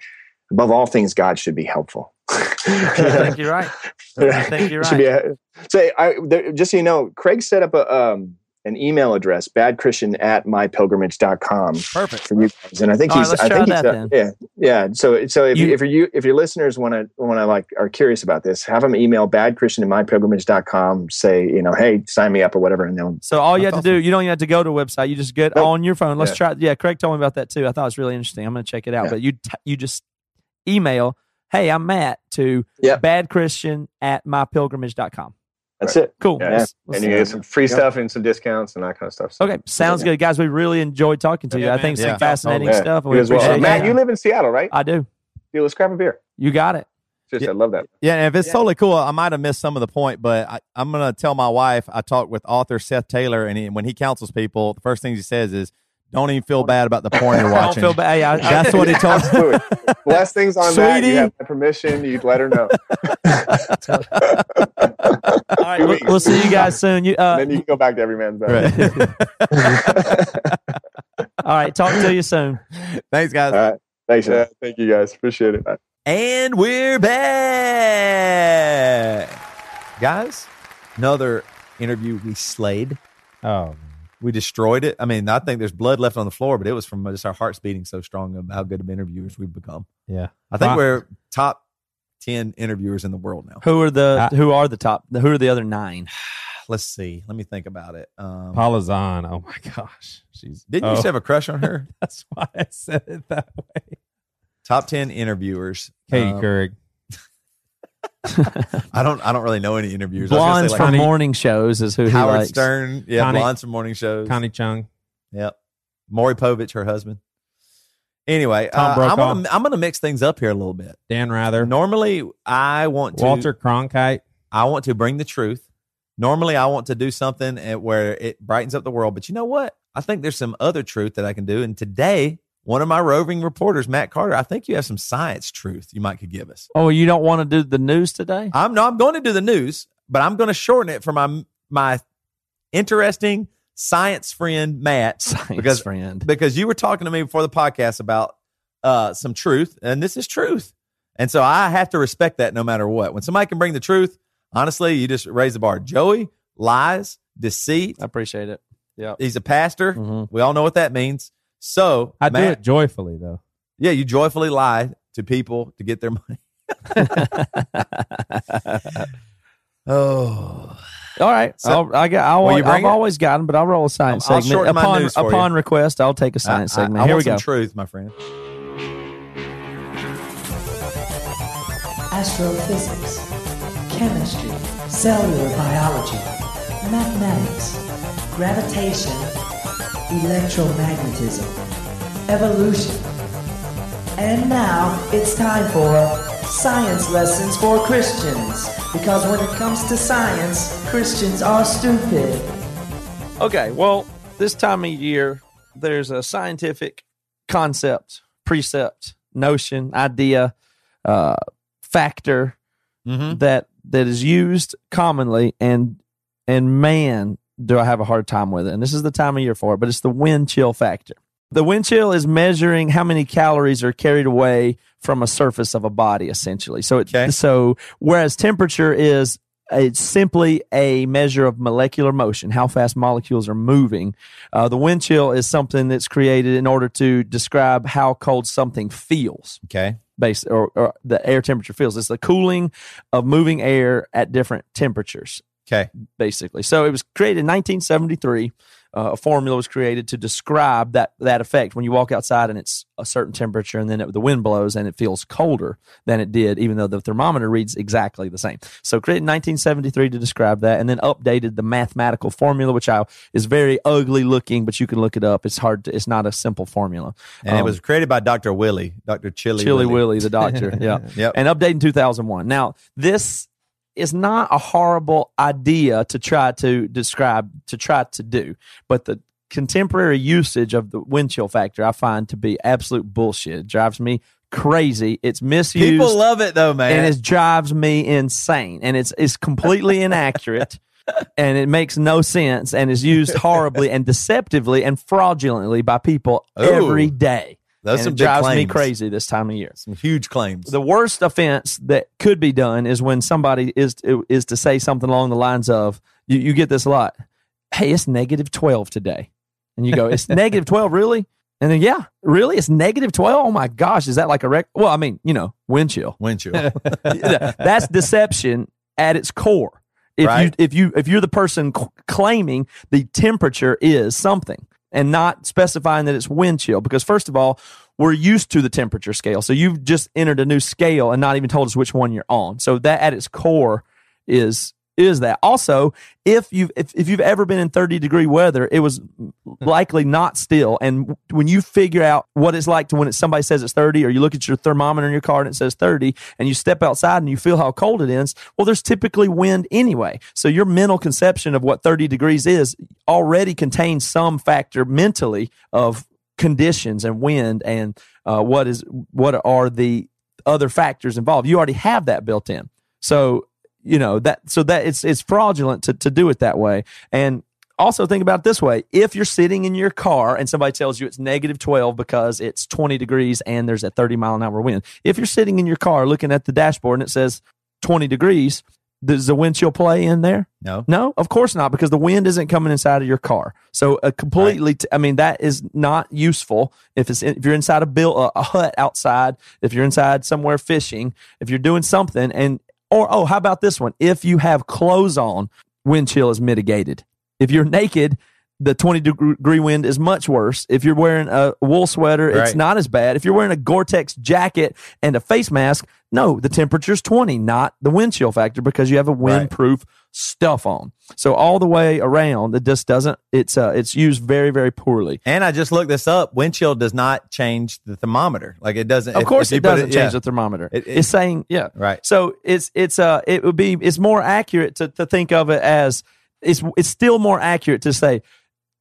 above all things, God should be helpful. (laughs) I think (laughs) you're right. I think you're It should be a- so I, there, just so you know, Craig set up a, um, an email address, badchristian at mypilgrimage.com Perfect. for you guys. And I think All right, he's, let's I think he's, that uh, yeah, yeah. So, so if You- if you, if your listeners want to, want to like, are curious about this, have them email badchristian at mypilgrimage.com, say, you know, hey, sign me up or whatever. And they'll, So all you have That's to do, you don't even have to go to a website. You just get Nope. on your phone. Let's Yeah. try. Yeah, Craig told me about that too. I thought it was really interesting. I'm going to check it out. Yeah. But you t- you just email, hey, I'm Matt to Yep. badchristian at mypilgrimage.com. that's it. Cool. Yeah. Let's- let's and you get some free Yeah. stuff and some discounts and that kind of stuff. So- Okay, sounds good, guys. We really enjoyed talking to you. Yeah, I man. think some Yeah. fascinating Yeah, stuff. and you we as well. appreciate Matt, you live in Seattle, right? I do. Yeah, let's grab a beer. You got it. Just, Yeah. I love that. Yeah, and if it's totally cool, I might have missed some of the point, but I, I'm going to tell my wife. I talked with author Seth Taylor, and he, when he counsels people, the first things he says is, "Don't even feel bad about the porn you're I (laughs) don't watching." feel bad. Hey, I, I- That's what he told me. Absolutely. Last things on that, you have my permission. You'd let her know. (laughs) all right, we'll, we'll see you guys soon. You, uh, then you can go back to every man's bed. Right. (laughs) all right, talk to you soon. Thanks, guys. All right. Thanks. Yeah, man. thank you guys. Appreciate it. And we're back. Guys, another interview we slayed. Oh, We destroyed it. I mean, I think there's blood left on the floor, but it was from just our hearts beating so strong of how good of interviewers we've become. yeah. I think Wow. we're top 10 interviewers in the world now. Who are the I- who are the top? Who are the other nine? (sighs) Let's see. Let me think about it. Um, Paula Zahn. Oh my gosh, she's. didn't you oh, used to have a crush on her? (laughs) That's why I said it that way. top 10 interviewers. Katie Um, Couric. I don't I don't really know any interviewers. I was Blondes say, from Connie- morning shows is who he Howard likes. Stern. Yeah, Connie- blondes from morning shows. Connie Chung. Yep. Maury Povich, her husband. Anyway, Tom uh, I'm, Brokaw. gonna, I'm gonna mix things up here a little bit. Dan Rather. Normally, I want to Walter Cronkite. I want to bring the truth. Normally, I want to do something at- where it brightens up the world. But you know what? I think there's some other truth that I can do. And today, one of my roving reporters, Matt Carter, I think you have some science truth you might could give us. Oh, you don't want to do the news today? I'm no, I'm going to do the news, but I'm going to shorten it for my my interesting science friend Matt Science because friend. because you were talking to me before the podcast about uh, some truth, and this is truth, and so I have to respect that no matter what. When somebody can bring the truth, honestly, you just raise the bar. Joey lies, deceit. I appreciate it. Yeah. He's a pastor. Mhm. We all know what that means. So I do it joyfully though. yeah, you joyfully lie to people to get their money. (laughs) oh, All right. So- I'll, I got. I'll, Will you I've it? always gotten, but I'll roll a science I'll segment shorten my upon news for upon you. request. I'll take a science I- I- segment. I Here we some go. truth, my friend. astrophysics, chemistry, cellular biology, mathematics, gravitation, electromagnetism, evolution. And now it's time for science lessons for Christians. Because when it comes to science, Christians are stupid. Okay, well, this time of year, there's a scientific concept, precept, notion, idea, uh, factor Mm-hmm. that that is used commonly, and and man, do I have a hard time with it. And this is the time of year for it, but it's the wind chill factor. The wind chill is measuring how many calories are carried away from a surface of a body, essentially. So, it, Okay. so whereas temperature is it's simply a measure of molecular motion, how fast molecules are moving. Uh, the wind chill is something that's created in order to describe how cold something feels Okay. base or, or the air temperature feels. It's the cooling of moving air at different temperatures, Okay. basically. So it was created in 1973 uh, a formula was created to describe that that effect when you walk outside and it's a certain temperature and then it, the wind blows and it feels colder than it did even though the thermometer reads exactly the same so created in 1973 to describe that and then updated the mathematical formula which I, is very ugly looking but you can look it up it's hard to, it's not a simple formula And it Um, was created by Dr. Willie, Dr. Chili, Chili Willie, the doctor. (laughs) Yeah. Yep. And updated in 2001. Now, this is not a horrible idea to try to describe, to try to do, but the contemporary usage of the wind chill factor I find to be absolute bullshit. It drives me crazy. It's misused. People love it though, man. and it drives me insane. And it's it's completely inaccurate. (laughs) And it makes no sense and is used horribly and deceptively and fraudulently by people Ooh. every day. Those and some drives me crazy this time of year. Some huge claims. The worst offense that could be done is when somebody is is to say something along the lines of you, you get this a lot. Hey, it's negative twelve today, and you go, it's (laughs) negative twelve, really? And then yeah, really, it's negative twelve. Oh my gosh, is that like a rec? Well, I mean, you know, wind chill. Wind chill. (laughs) That's deception at its core. If Right. you if you if you're the person c- claiming the temperature is something and not specifying that it's wind chill, because first of all, we're used to the temperature scale. So you've just entered a new scale and not even told us which one you're on. So that at its core is is that. Also, if you've if, if you've ever been in 30 degree weather, it was likely not still. And when you figure out what it's like to when it's, somebody says it's 30, or you look at your thermometer in your car and it says 30, and you step outside and you feel how cold it is, well, there's typically wind anyway. So your mental conception of what 30 degrees is already contains some factor mentally of conditions and wind and uh, what is what are the other factors involved. You already have that built in. So you know that so that it's it's fraudulent to, to do it that way. And also think about it this way. If you're sitting in your car and somebody tells you it's negative 12 because it's 20 degrees and there's a 30 mile an hour wind if you're sitting in your car looking at the dashboard and it says 20 degrees does the wind chill play in there? No. no? Of course not because the wind isn't coming inside of your car. So a completely t- i mean that is not useful if it's if you're inside a bill a hut outside if you're inside somewhere fishing if you're doing something and or oh how about this one if you have clothes on wind chill is mitigated if you're naked the 20 degree wind is much worse. If you're wearing a wool sweater, it's not as bad. If you're wearing a Gore-Tex jacket and a face mask, no, the temperature's 20, not the wind chill factor because you have a windproof stuff on. So all the way around, it just doesn't. It's uh, it's used very very poorly. And I just looked this up. Wind chill does not change the thermometer. Like it doesn't. Of if- course, if it doesn't change yeah. the thermometer. It- it- it's saying yeah, Right. So it's it's uh it would be it's more accurate to to think of it as it's it's still more accurate to say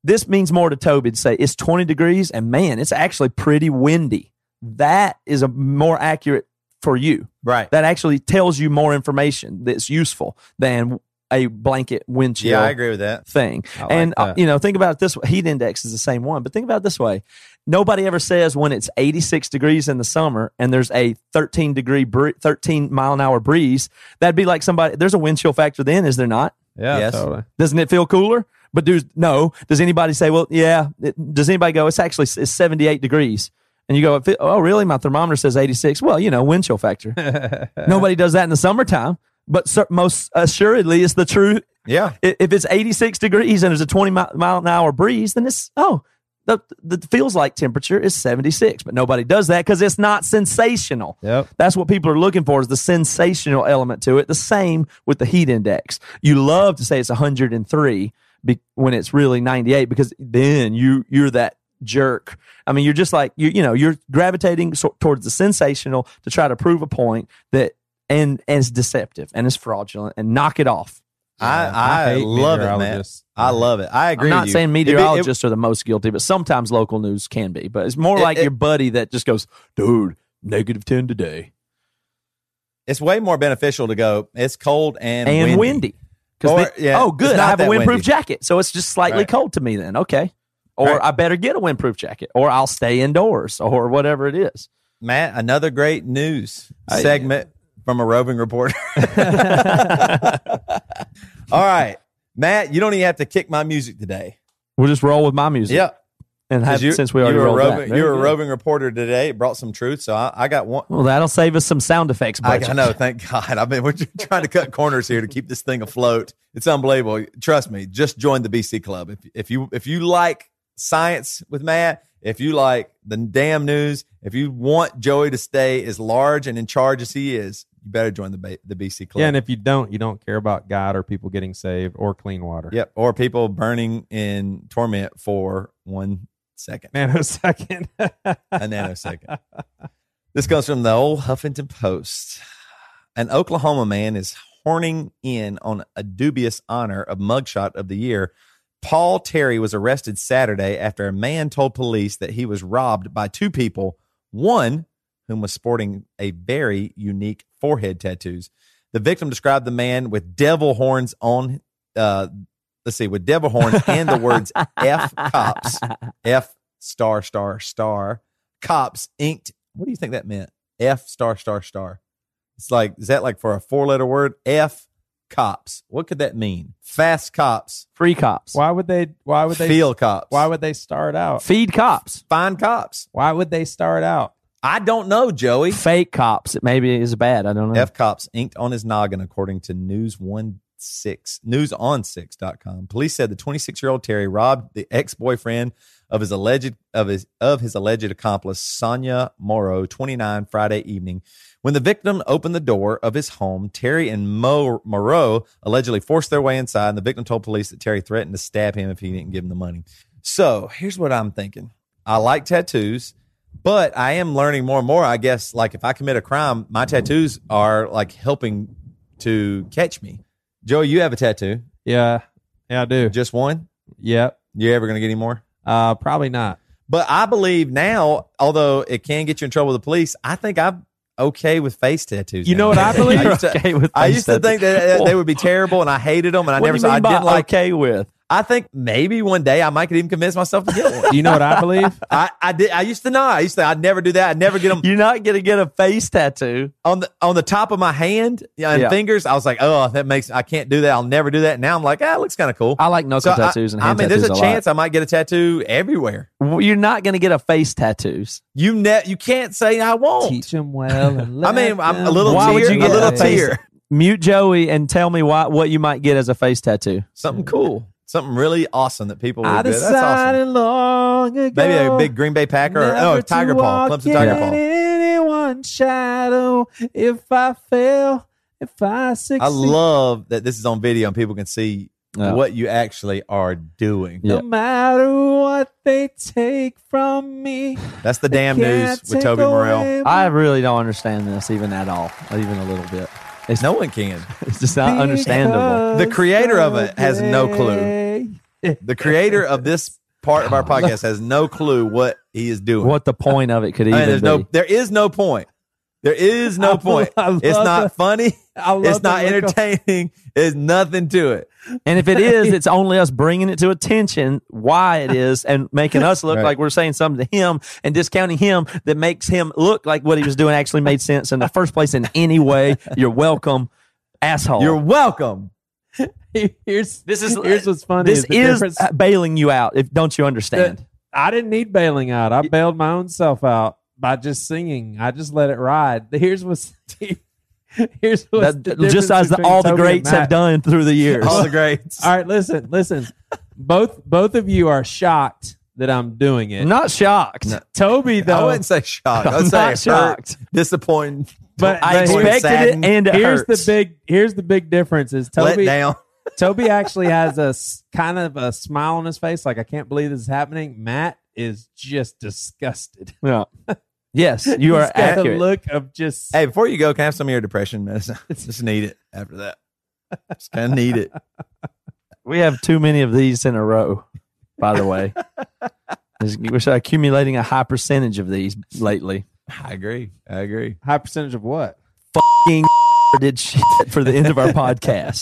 this means more to Toby to say it's 20 degrees and man, it's actually pretty windy. That is a more accurate for you. Right. That actually tells you more information that's useful than a blanket wind chill Yeah, I agree with that. thing. like and uh, that. you know, think about it this way: heat index is the same one, but think about it this way: nobody ever says when it's 86 degrees in the summer and there's a 13 degree, bree- 13 mile an hour breeze. That'd be like somebody. There's a wind chill factor. Then is there not? Yeah, Yes. totally. Doesn't it feel cooler? But do no? Does anybody say, well, yeah? It, does anybody go? It's actually it's 78 degrees. And you go, oh, really? My thermometer says 86. Well, you know, wind chill factor. (laughs) Nobody does that in the summertime, but most assuredly, it's the true Yeah. if it's 86 degrees and there's a 20 mi- mile an hour breeze, then it's, oh, the, the feels like temperature is 76. But nobody does that because it's not sensational. Yep. That's what people are looking for is the sensational element to it. The same with the heat index. You love to say it's 103 be, when it's really 98 because then you you're that jerk. I mean, you're just like you you know you're gravitating so, towards the sensational to try to prove a point that and and it's deceptive and it's fraudulent and knock it off. I, I I, love it, man. I love it. I agree. I'm not with you. saying If it- meteorologists are the most guilty, but sometimes local news can be. But it's more It- like it- your buddy that just goes, dude, negative 10 today. it's way more beneficial to go. It's cold and, And windy. windy. Or- they- yeah, oh, good. I have a windproof windy. jacket. So it's just slightly Right. cold to me then. Okay. Or Right. I better get a windproof jacket or I'll stay indoors or whatever it is. Matt, another great news oh, I- segment from a roving reporter. (laughs) (laughs) All right. Matt, you don't even have to kick my music today. We'll just roll with my music. Yep. And have, you, since we you already were a rolled roving, you were a roving reporter today. Brought some truth, so I, I got one. Well, that'll save us some sound effects. I, Budget. I know. Thank (laughs) God. I mean, we're trying to cut corners here to keep this thing afloat. It's unbelievable. Trust me. Just join the BC Club if if you if you like science with Matt, if you like the damn news, if you want Joey to stay as large and in charge as he is, you better join the ba- the BC Club. Yeah, and if you don't, you don't care about God or people getting saved or clean water. Yep. Or people burning in torment for one second, Nanosecond. a nanosecond. This comes from the old Huffington Post. An Oklahoma man is horning in on a dubious honor of mugshot of the year. Paul Terry was arrested Saturday after a man told police that he was robbed by two people, one whom was sporting a very unique forehead tattoos. The victim described the man with devil horns on uh let's see, with devil horns and the words F cops, F star star star cops inked. What do you think that meant? F star star star. It's like is that like for a four letter word? F cops. What could that mean? Fast cops, Free cops. why would they? Why would they? feel cops. Why would they start out? Feed cops. find cops? Why would they start out? I don't know, Joey. Fake cops. It maybe is bad. I don't know. F cops inked on his noggin, according to News On Six newson6.com. Police said the 26 year old Terry robbed the ex boyfriend of his alleged of his of his alleged accomplice Sonia Morrow 29 Friday evening. When the victim opened the door of his home, Terry and Mo Moreau allegedly forced their way inside, and the victim told police that Terry threatened to stab him if he didn't give him the money. So here's what I'm thinking. I like tattoos, but I am learning more and more. I guess like if I commit a crime, my tattoos are like helping to catch me. Joey, you have a tattoo. Yeah, yeah, I do. Just one? Yep. You ever gonna get any more? Uh, probably not. But I believe now, although it can get you in trouble with the police, I think I'm okay with face tattoos. You know what I (laughs) believe? I used to, Okay I used to think that uh, they would be terrible, and I hated them, and I What never saw. I didn't like. okay with? I think maybe one day I might could even convince myself to get one. Do (laughs) you know what I believe? I, I did. I used to not. I used to. I'd never do that. I'd never get them You're not gonna get a face tattoo. on the on the top of my hand yeah, and Yeah. fingers. I was like, oh, that makes. I can't do that. I'll never do that. Now I'm like, ah, it looks kind of cool. I like knuckle So I- tattoos and I hand mean, there's a tattoos chance I might get a tattoo everywhere. lot. You're not gonna get a face tattoos. You ne- You can't say I won't. Teach them well. And (laughs) I mean, I'm a little Why would you get a little tear. Mute Joey and tell me why what you might get as a face tattoo. Something cool. Something really awesome that people I would do. That's awesome. long ago. Maybe a big Green Bay Packer or oh Tiger Paw, walk Clemson Tiger in Paw. Anyone's shadow. If I fail, if I succeed. I love that this is on video and people can see Yeah. what you actually are doing. Yeah. No matter what they take from me. That's the damn news with Toby Morrell. I really don't understand this even at all, even a little bit. It's No one can. (laughs) It's just not understandable. The creator of it has no clue. The creator of this part of our podcast has no clue what he is doing. What the point of it could I even mean, there's be. no, there is no point. There is no (laughs) I point. love It's the- not funny. I It's not entertaining. There's nothing to it. And if it (laughs) is, it's only us bringing it to attention why it is and making us look Right. like we're saying something to him and discounting him that makes him look like what he was doing actually made sense in the first place in any way. You're welcome, asshole. You're welcome. (laughs) Here's this is here's what's funny. This the is bailing you out. If don't you understand? that I didn't need bailing out. I bailed my own self out by just singing. I just let it ride. Here's what's (laughs) (laughs) here's what's That- the just as the, all the Toby and greats have done through the years. All the greats. (laughs) All right, listen, listen. both both of you are shocked that I'm doing it. Not shocked. Toby though. I wouldn't say shocked. I'm I'd say not hurt, shocked. disappointed. But- I but expected saddened, it, and it here's hurts. the big here's the big difference is let (laughs) Toby down. Toby actually has a kind of a smile on his face, like I can't believe this is happening. Matt is just disgusted. Yeah. Yes, (laughs) you are He's got a accurate. look of just Hey, before you go, can I have some of your depression medicine? (laughs) Just need it after that. Just kind of need it. (laughs) We have too many of these in a row. By the way, we're accumulating a high percentage of these lately. I agree. I agree. high percentage of what? King did shit for the end of our podcast.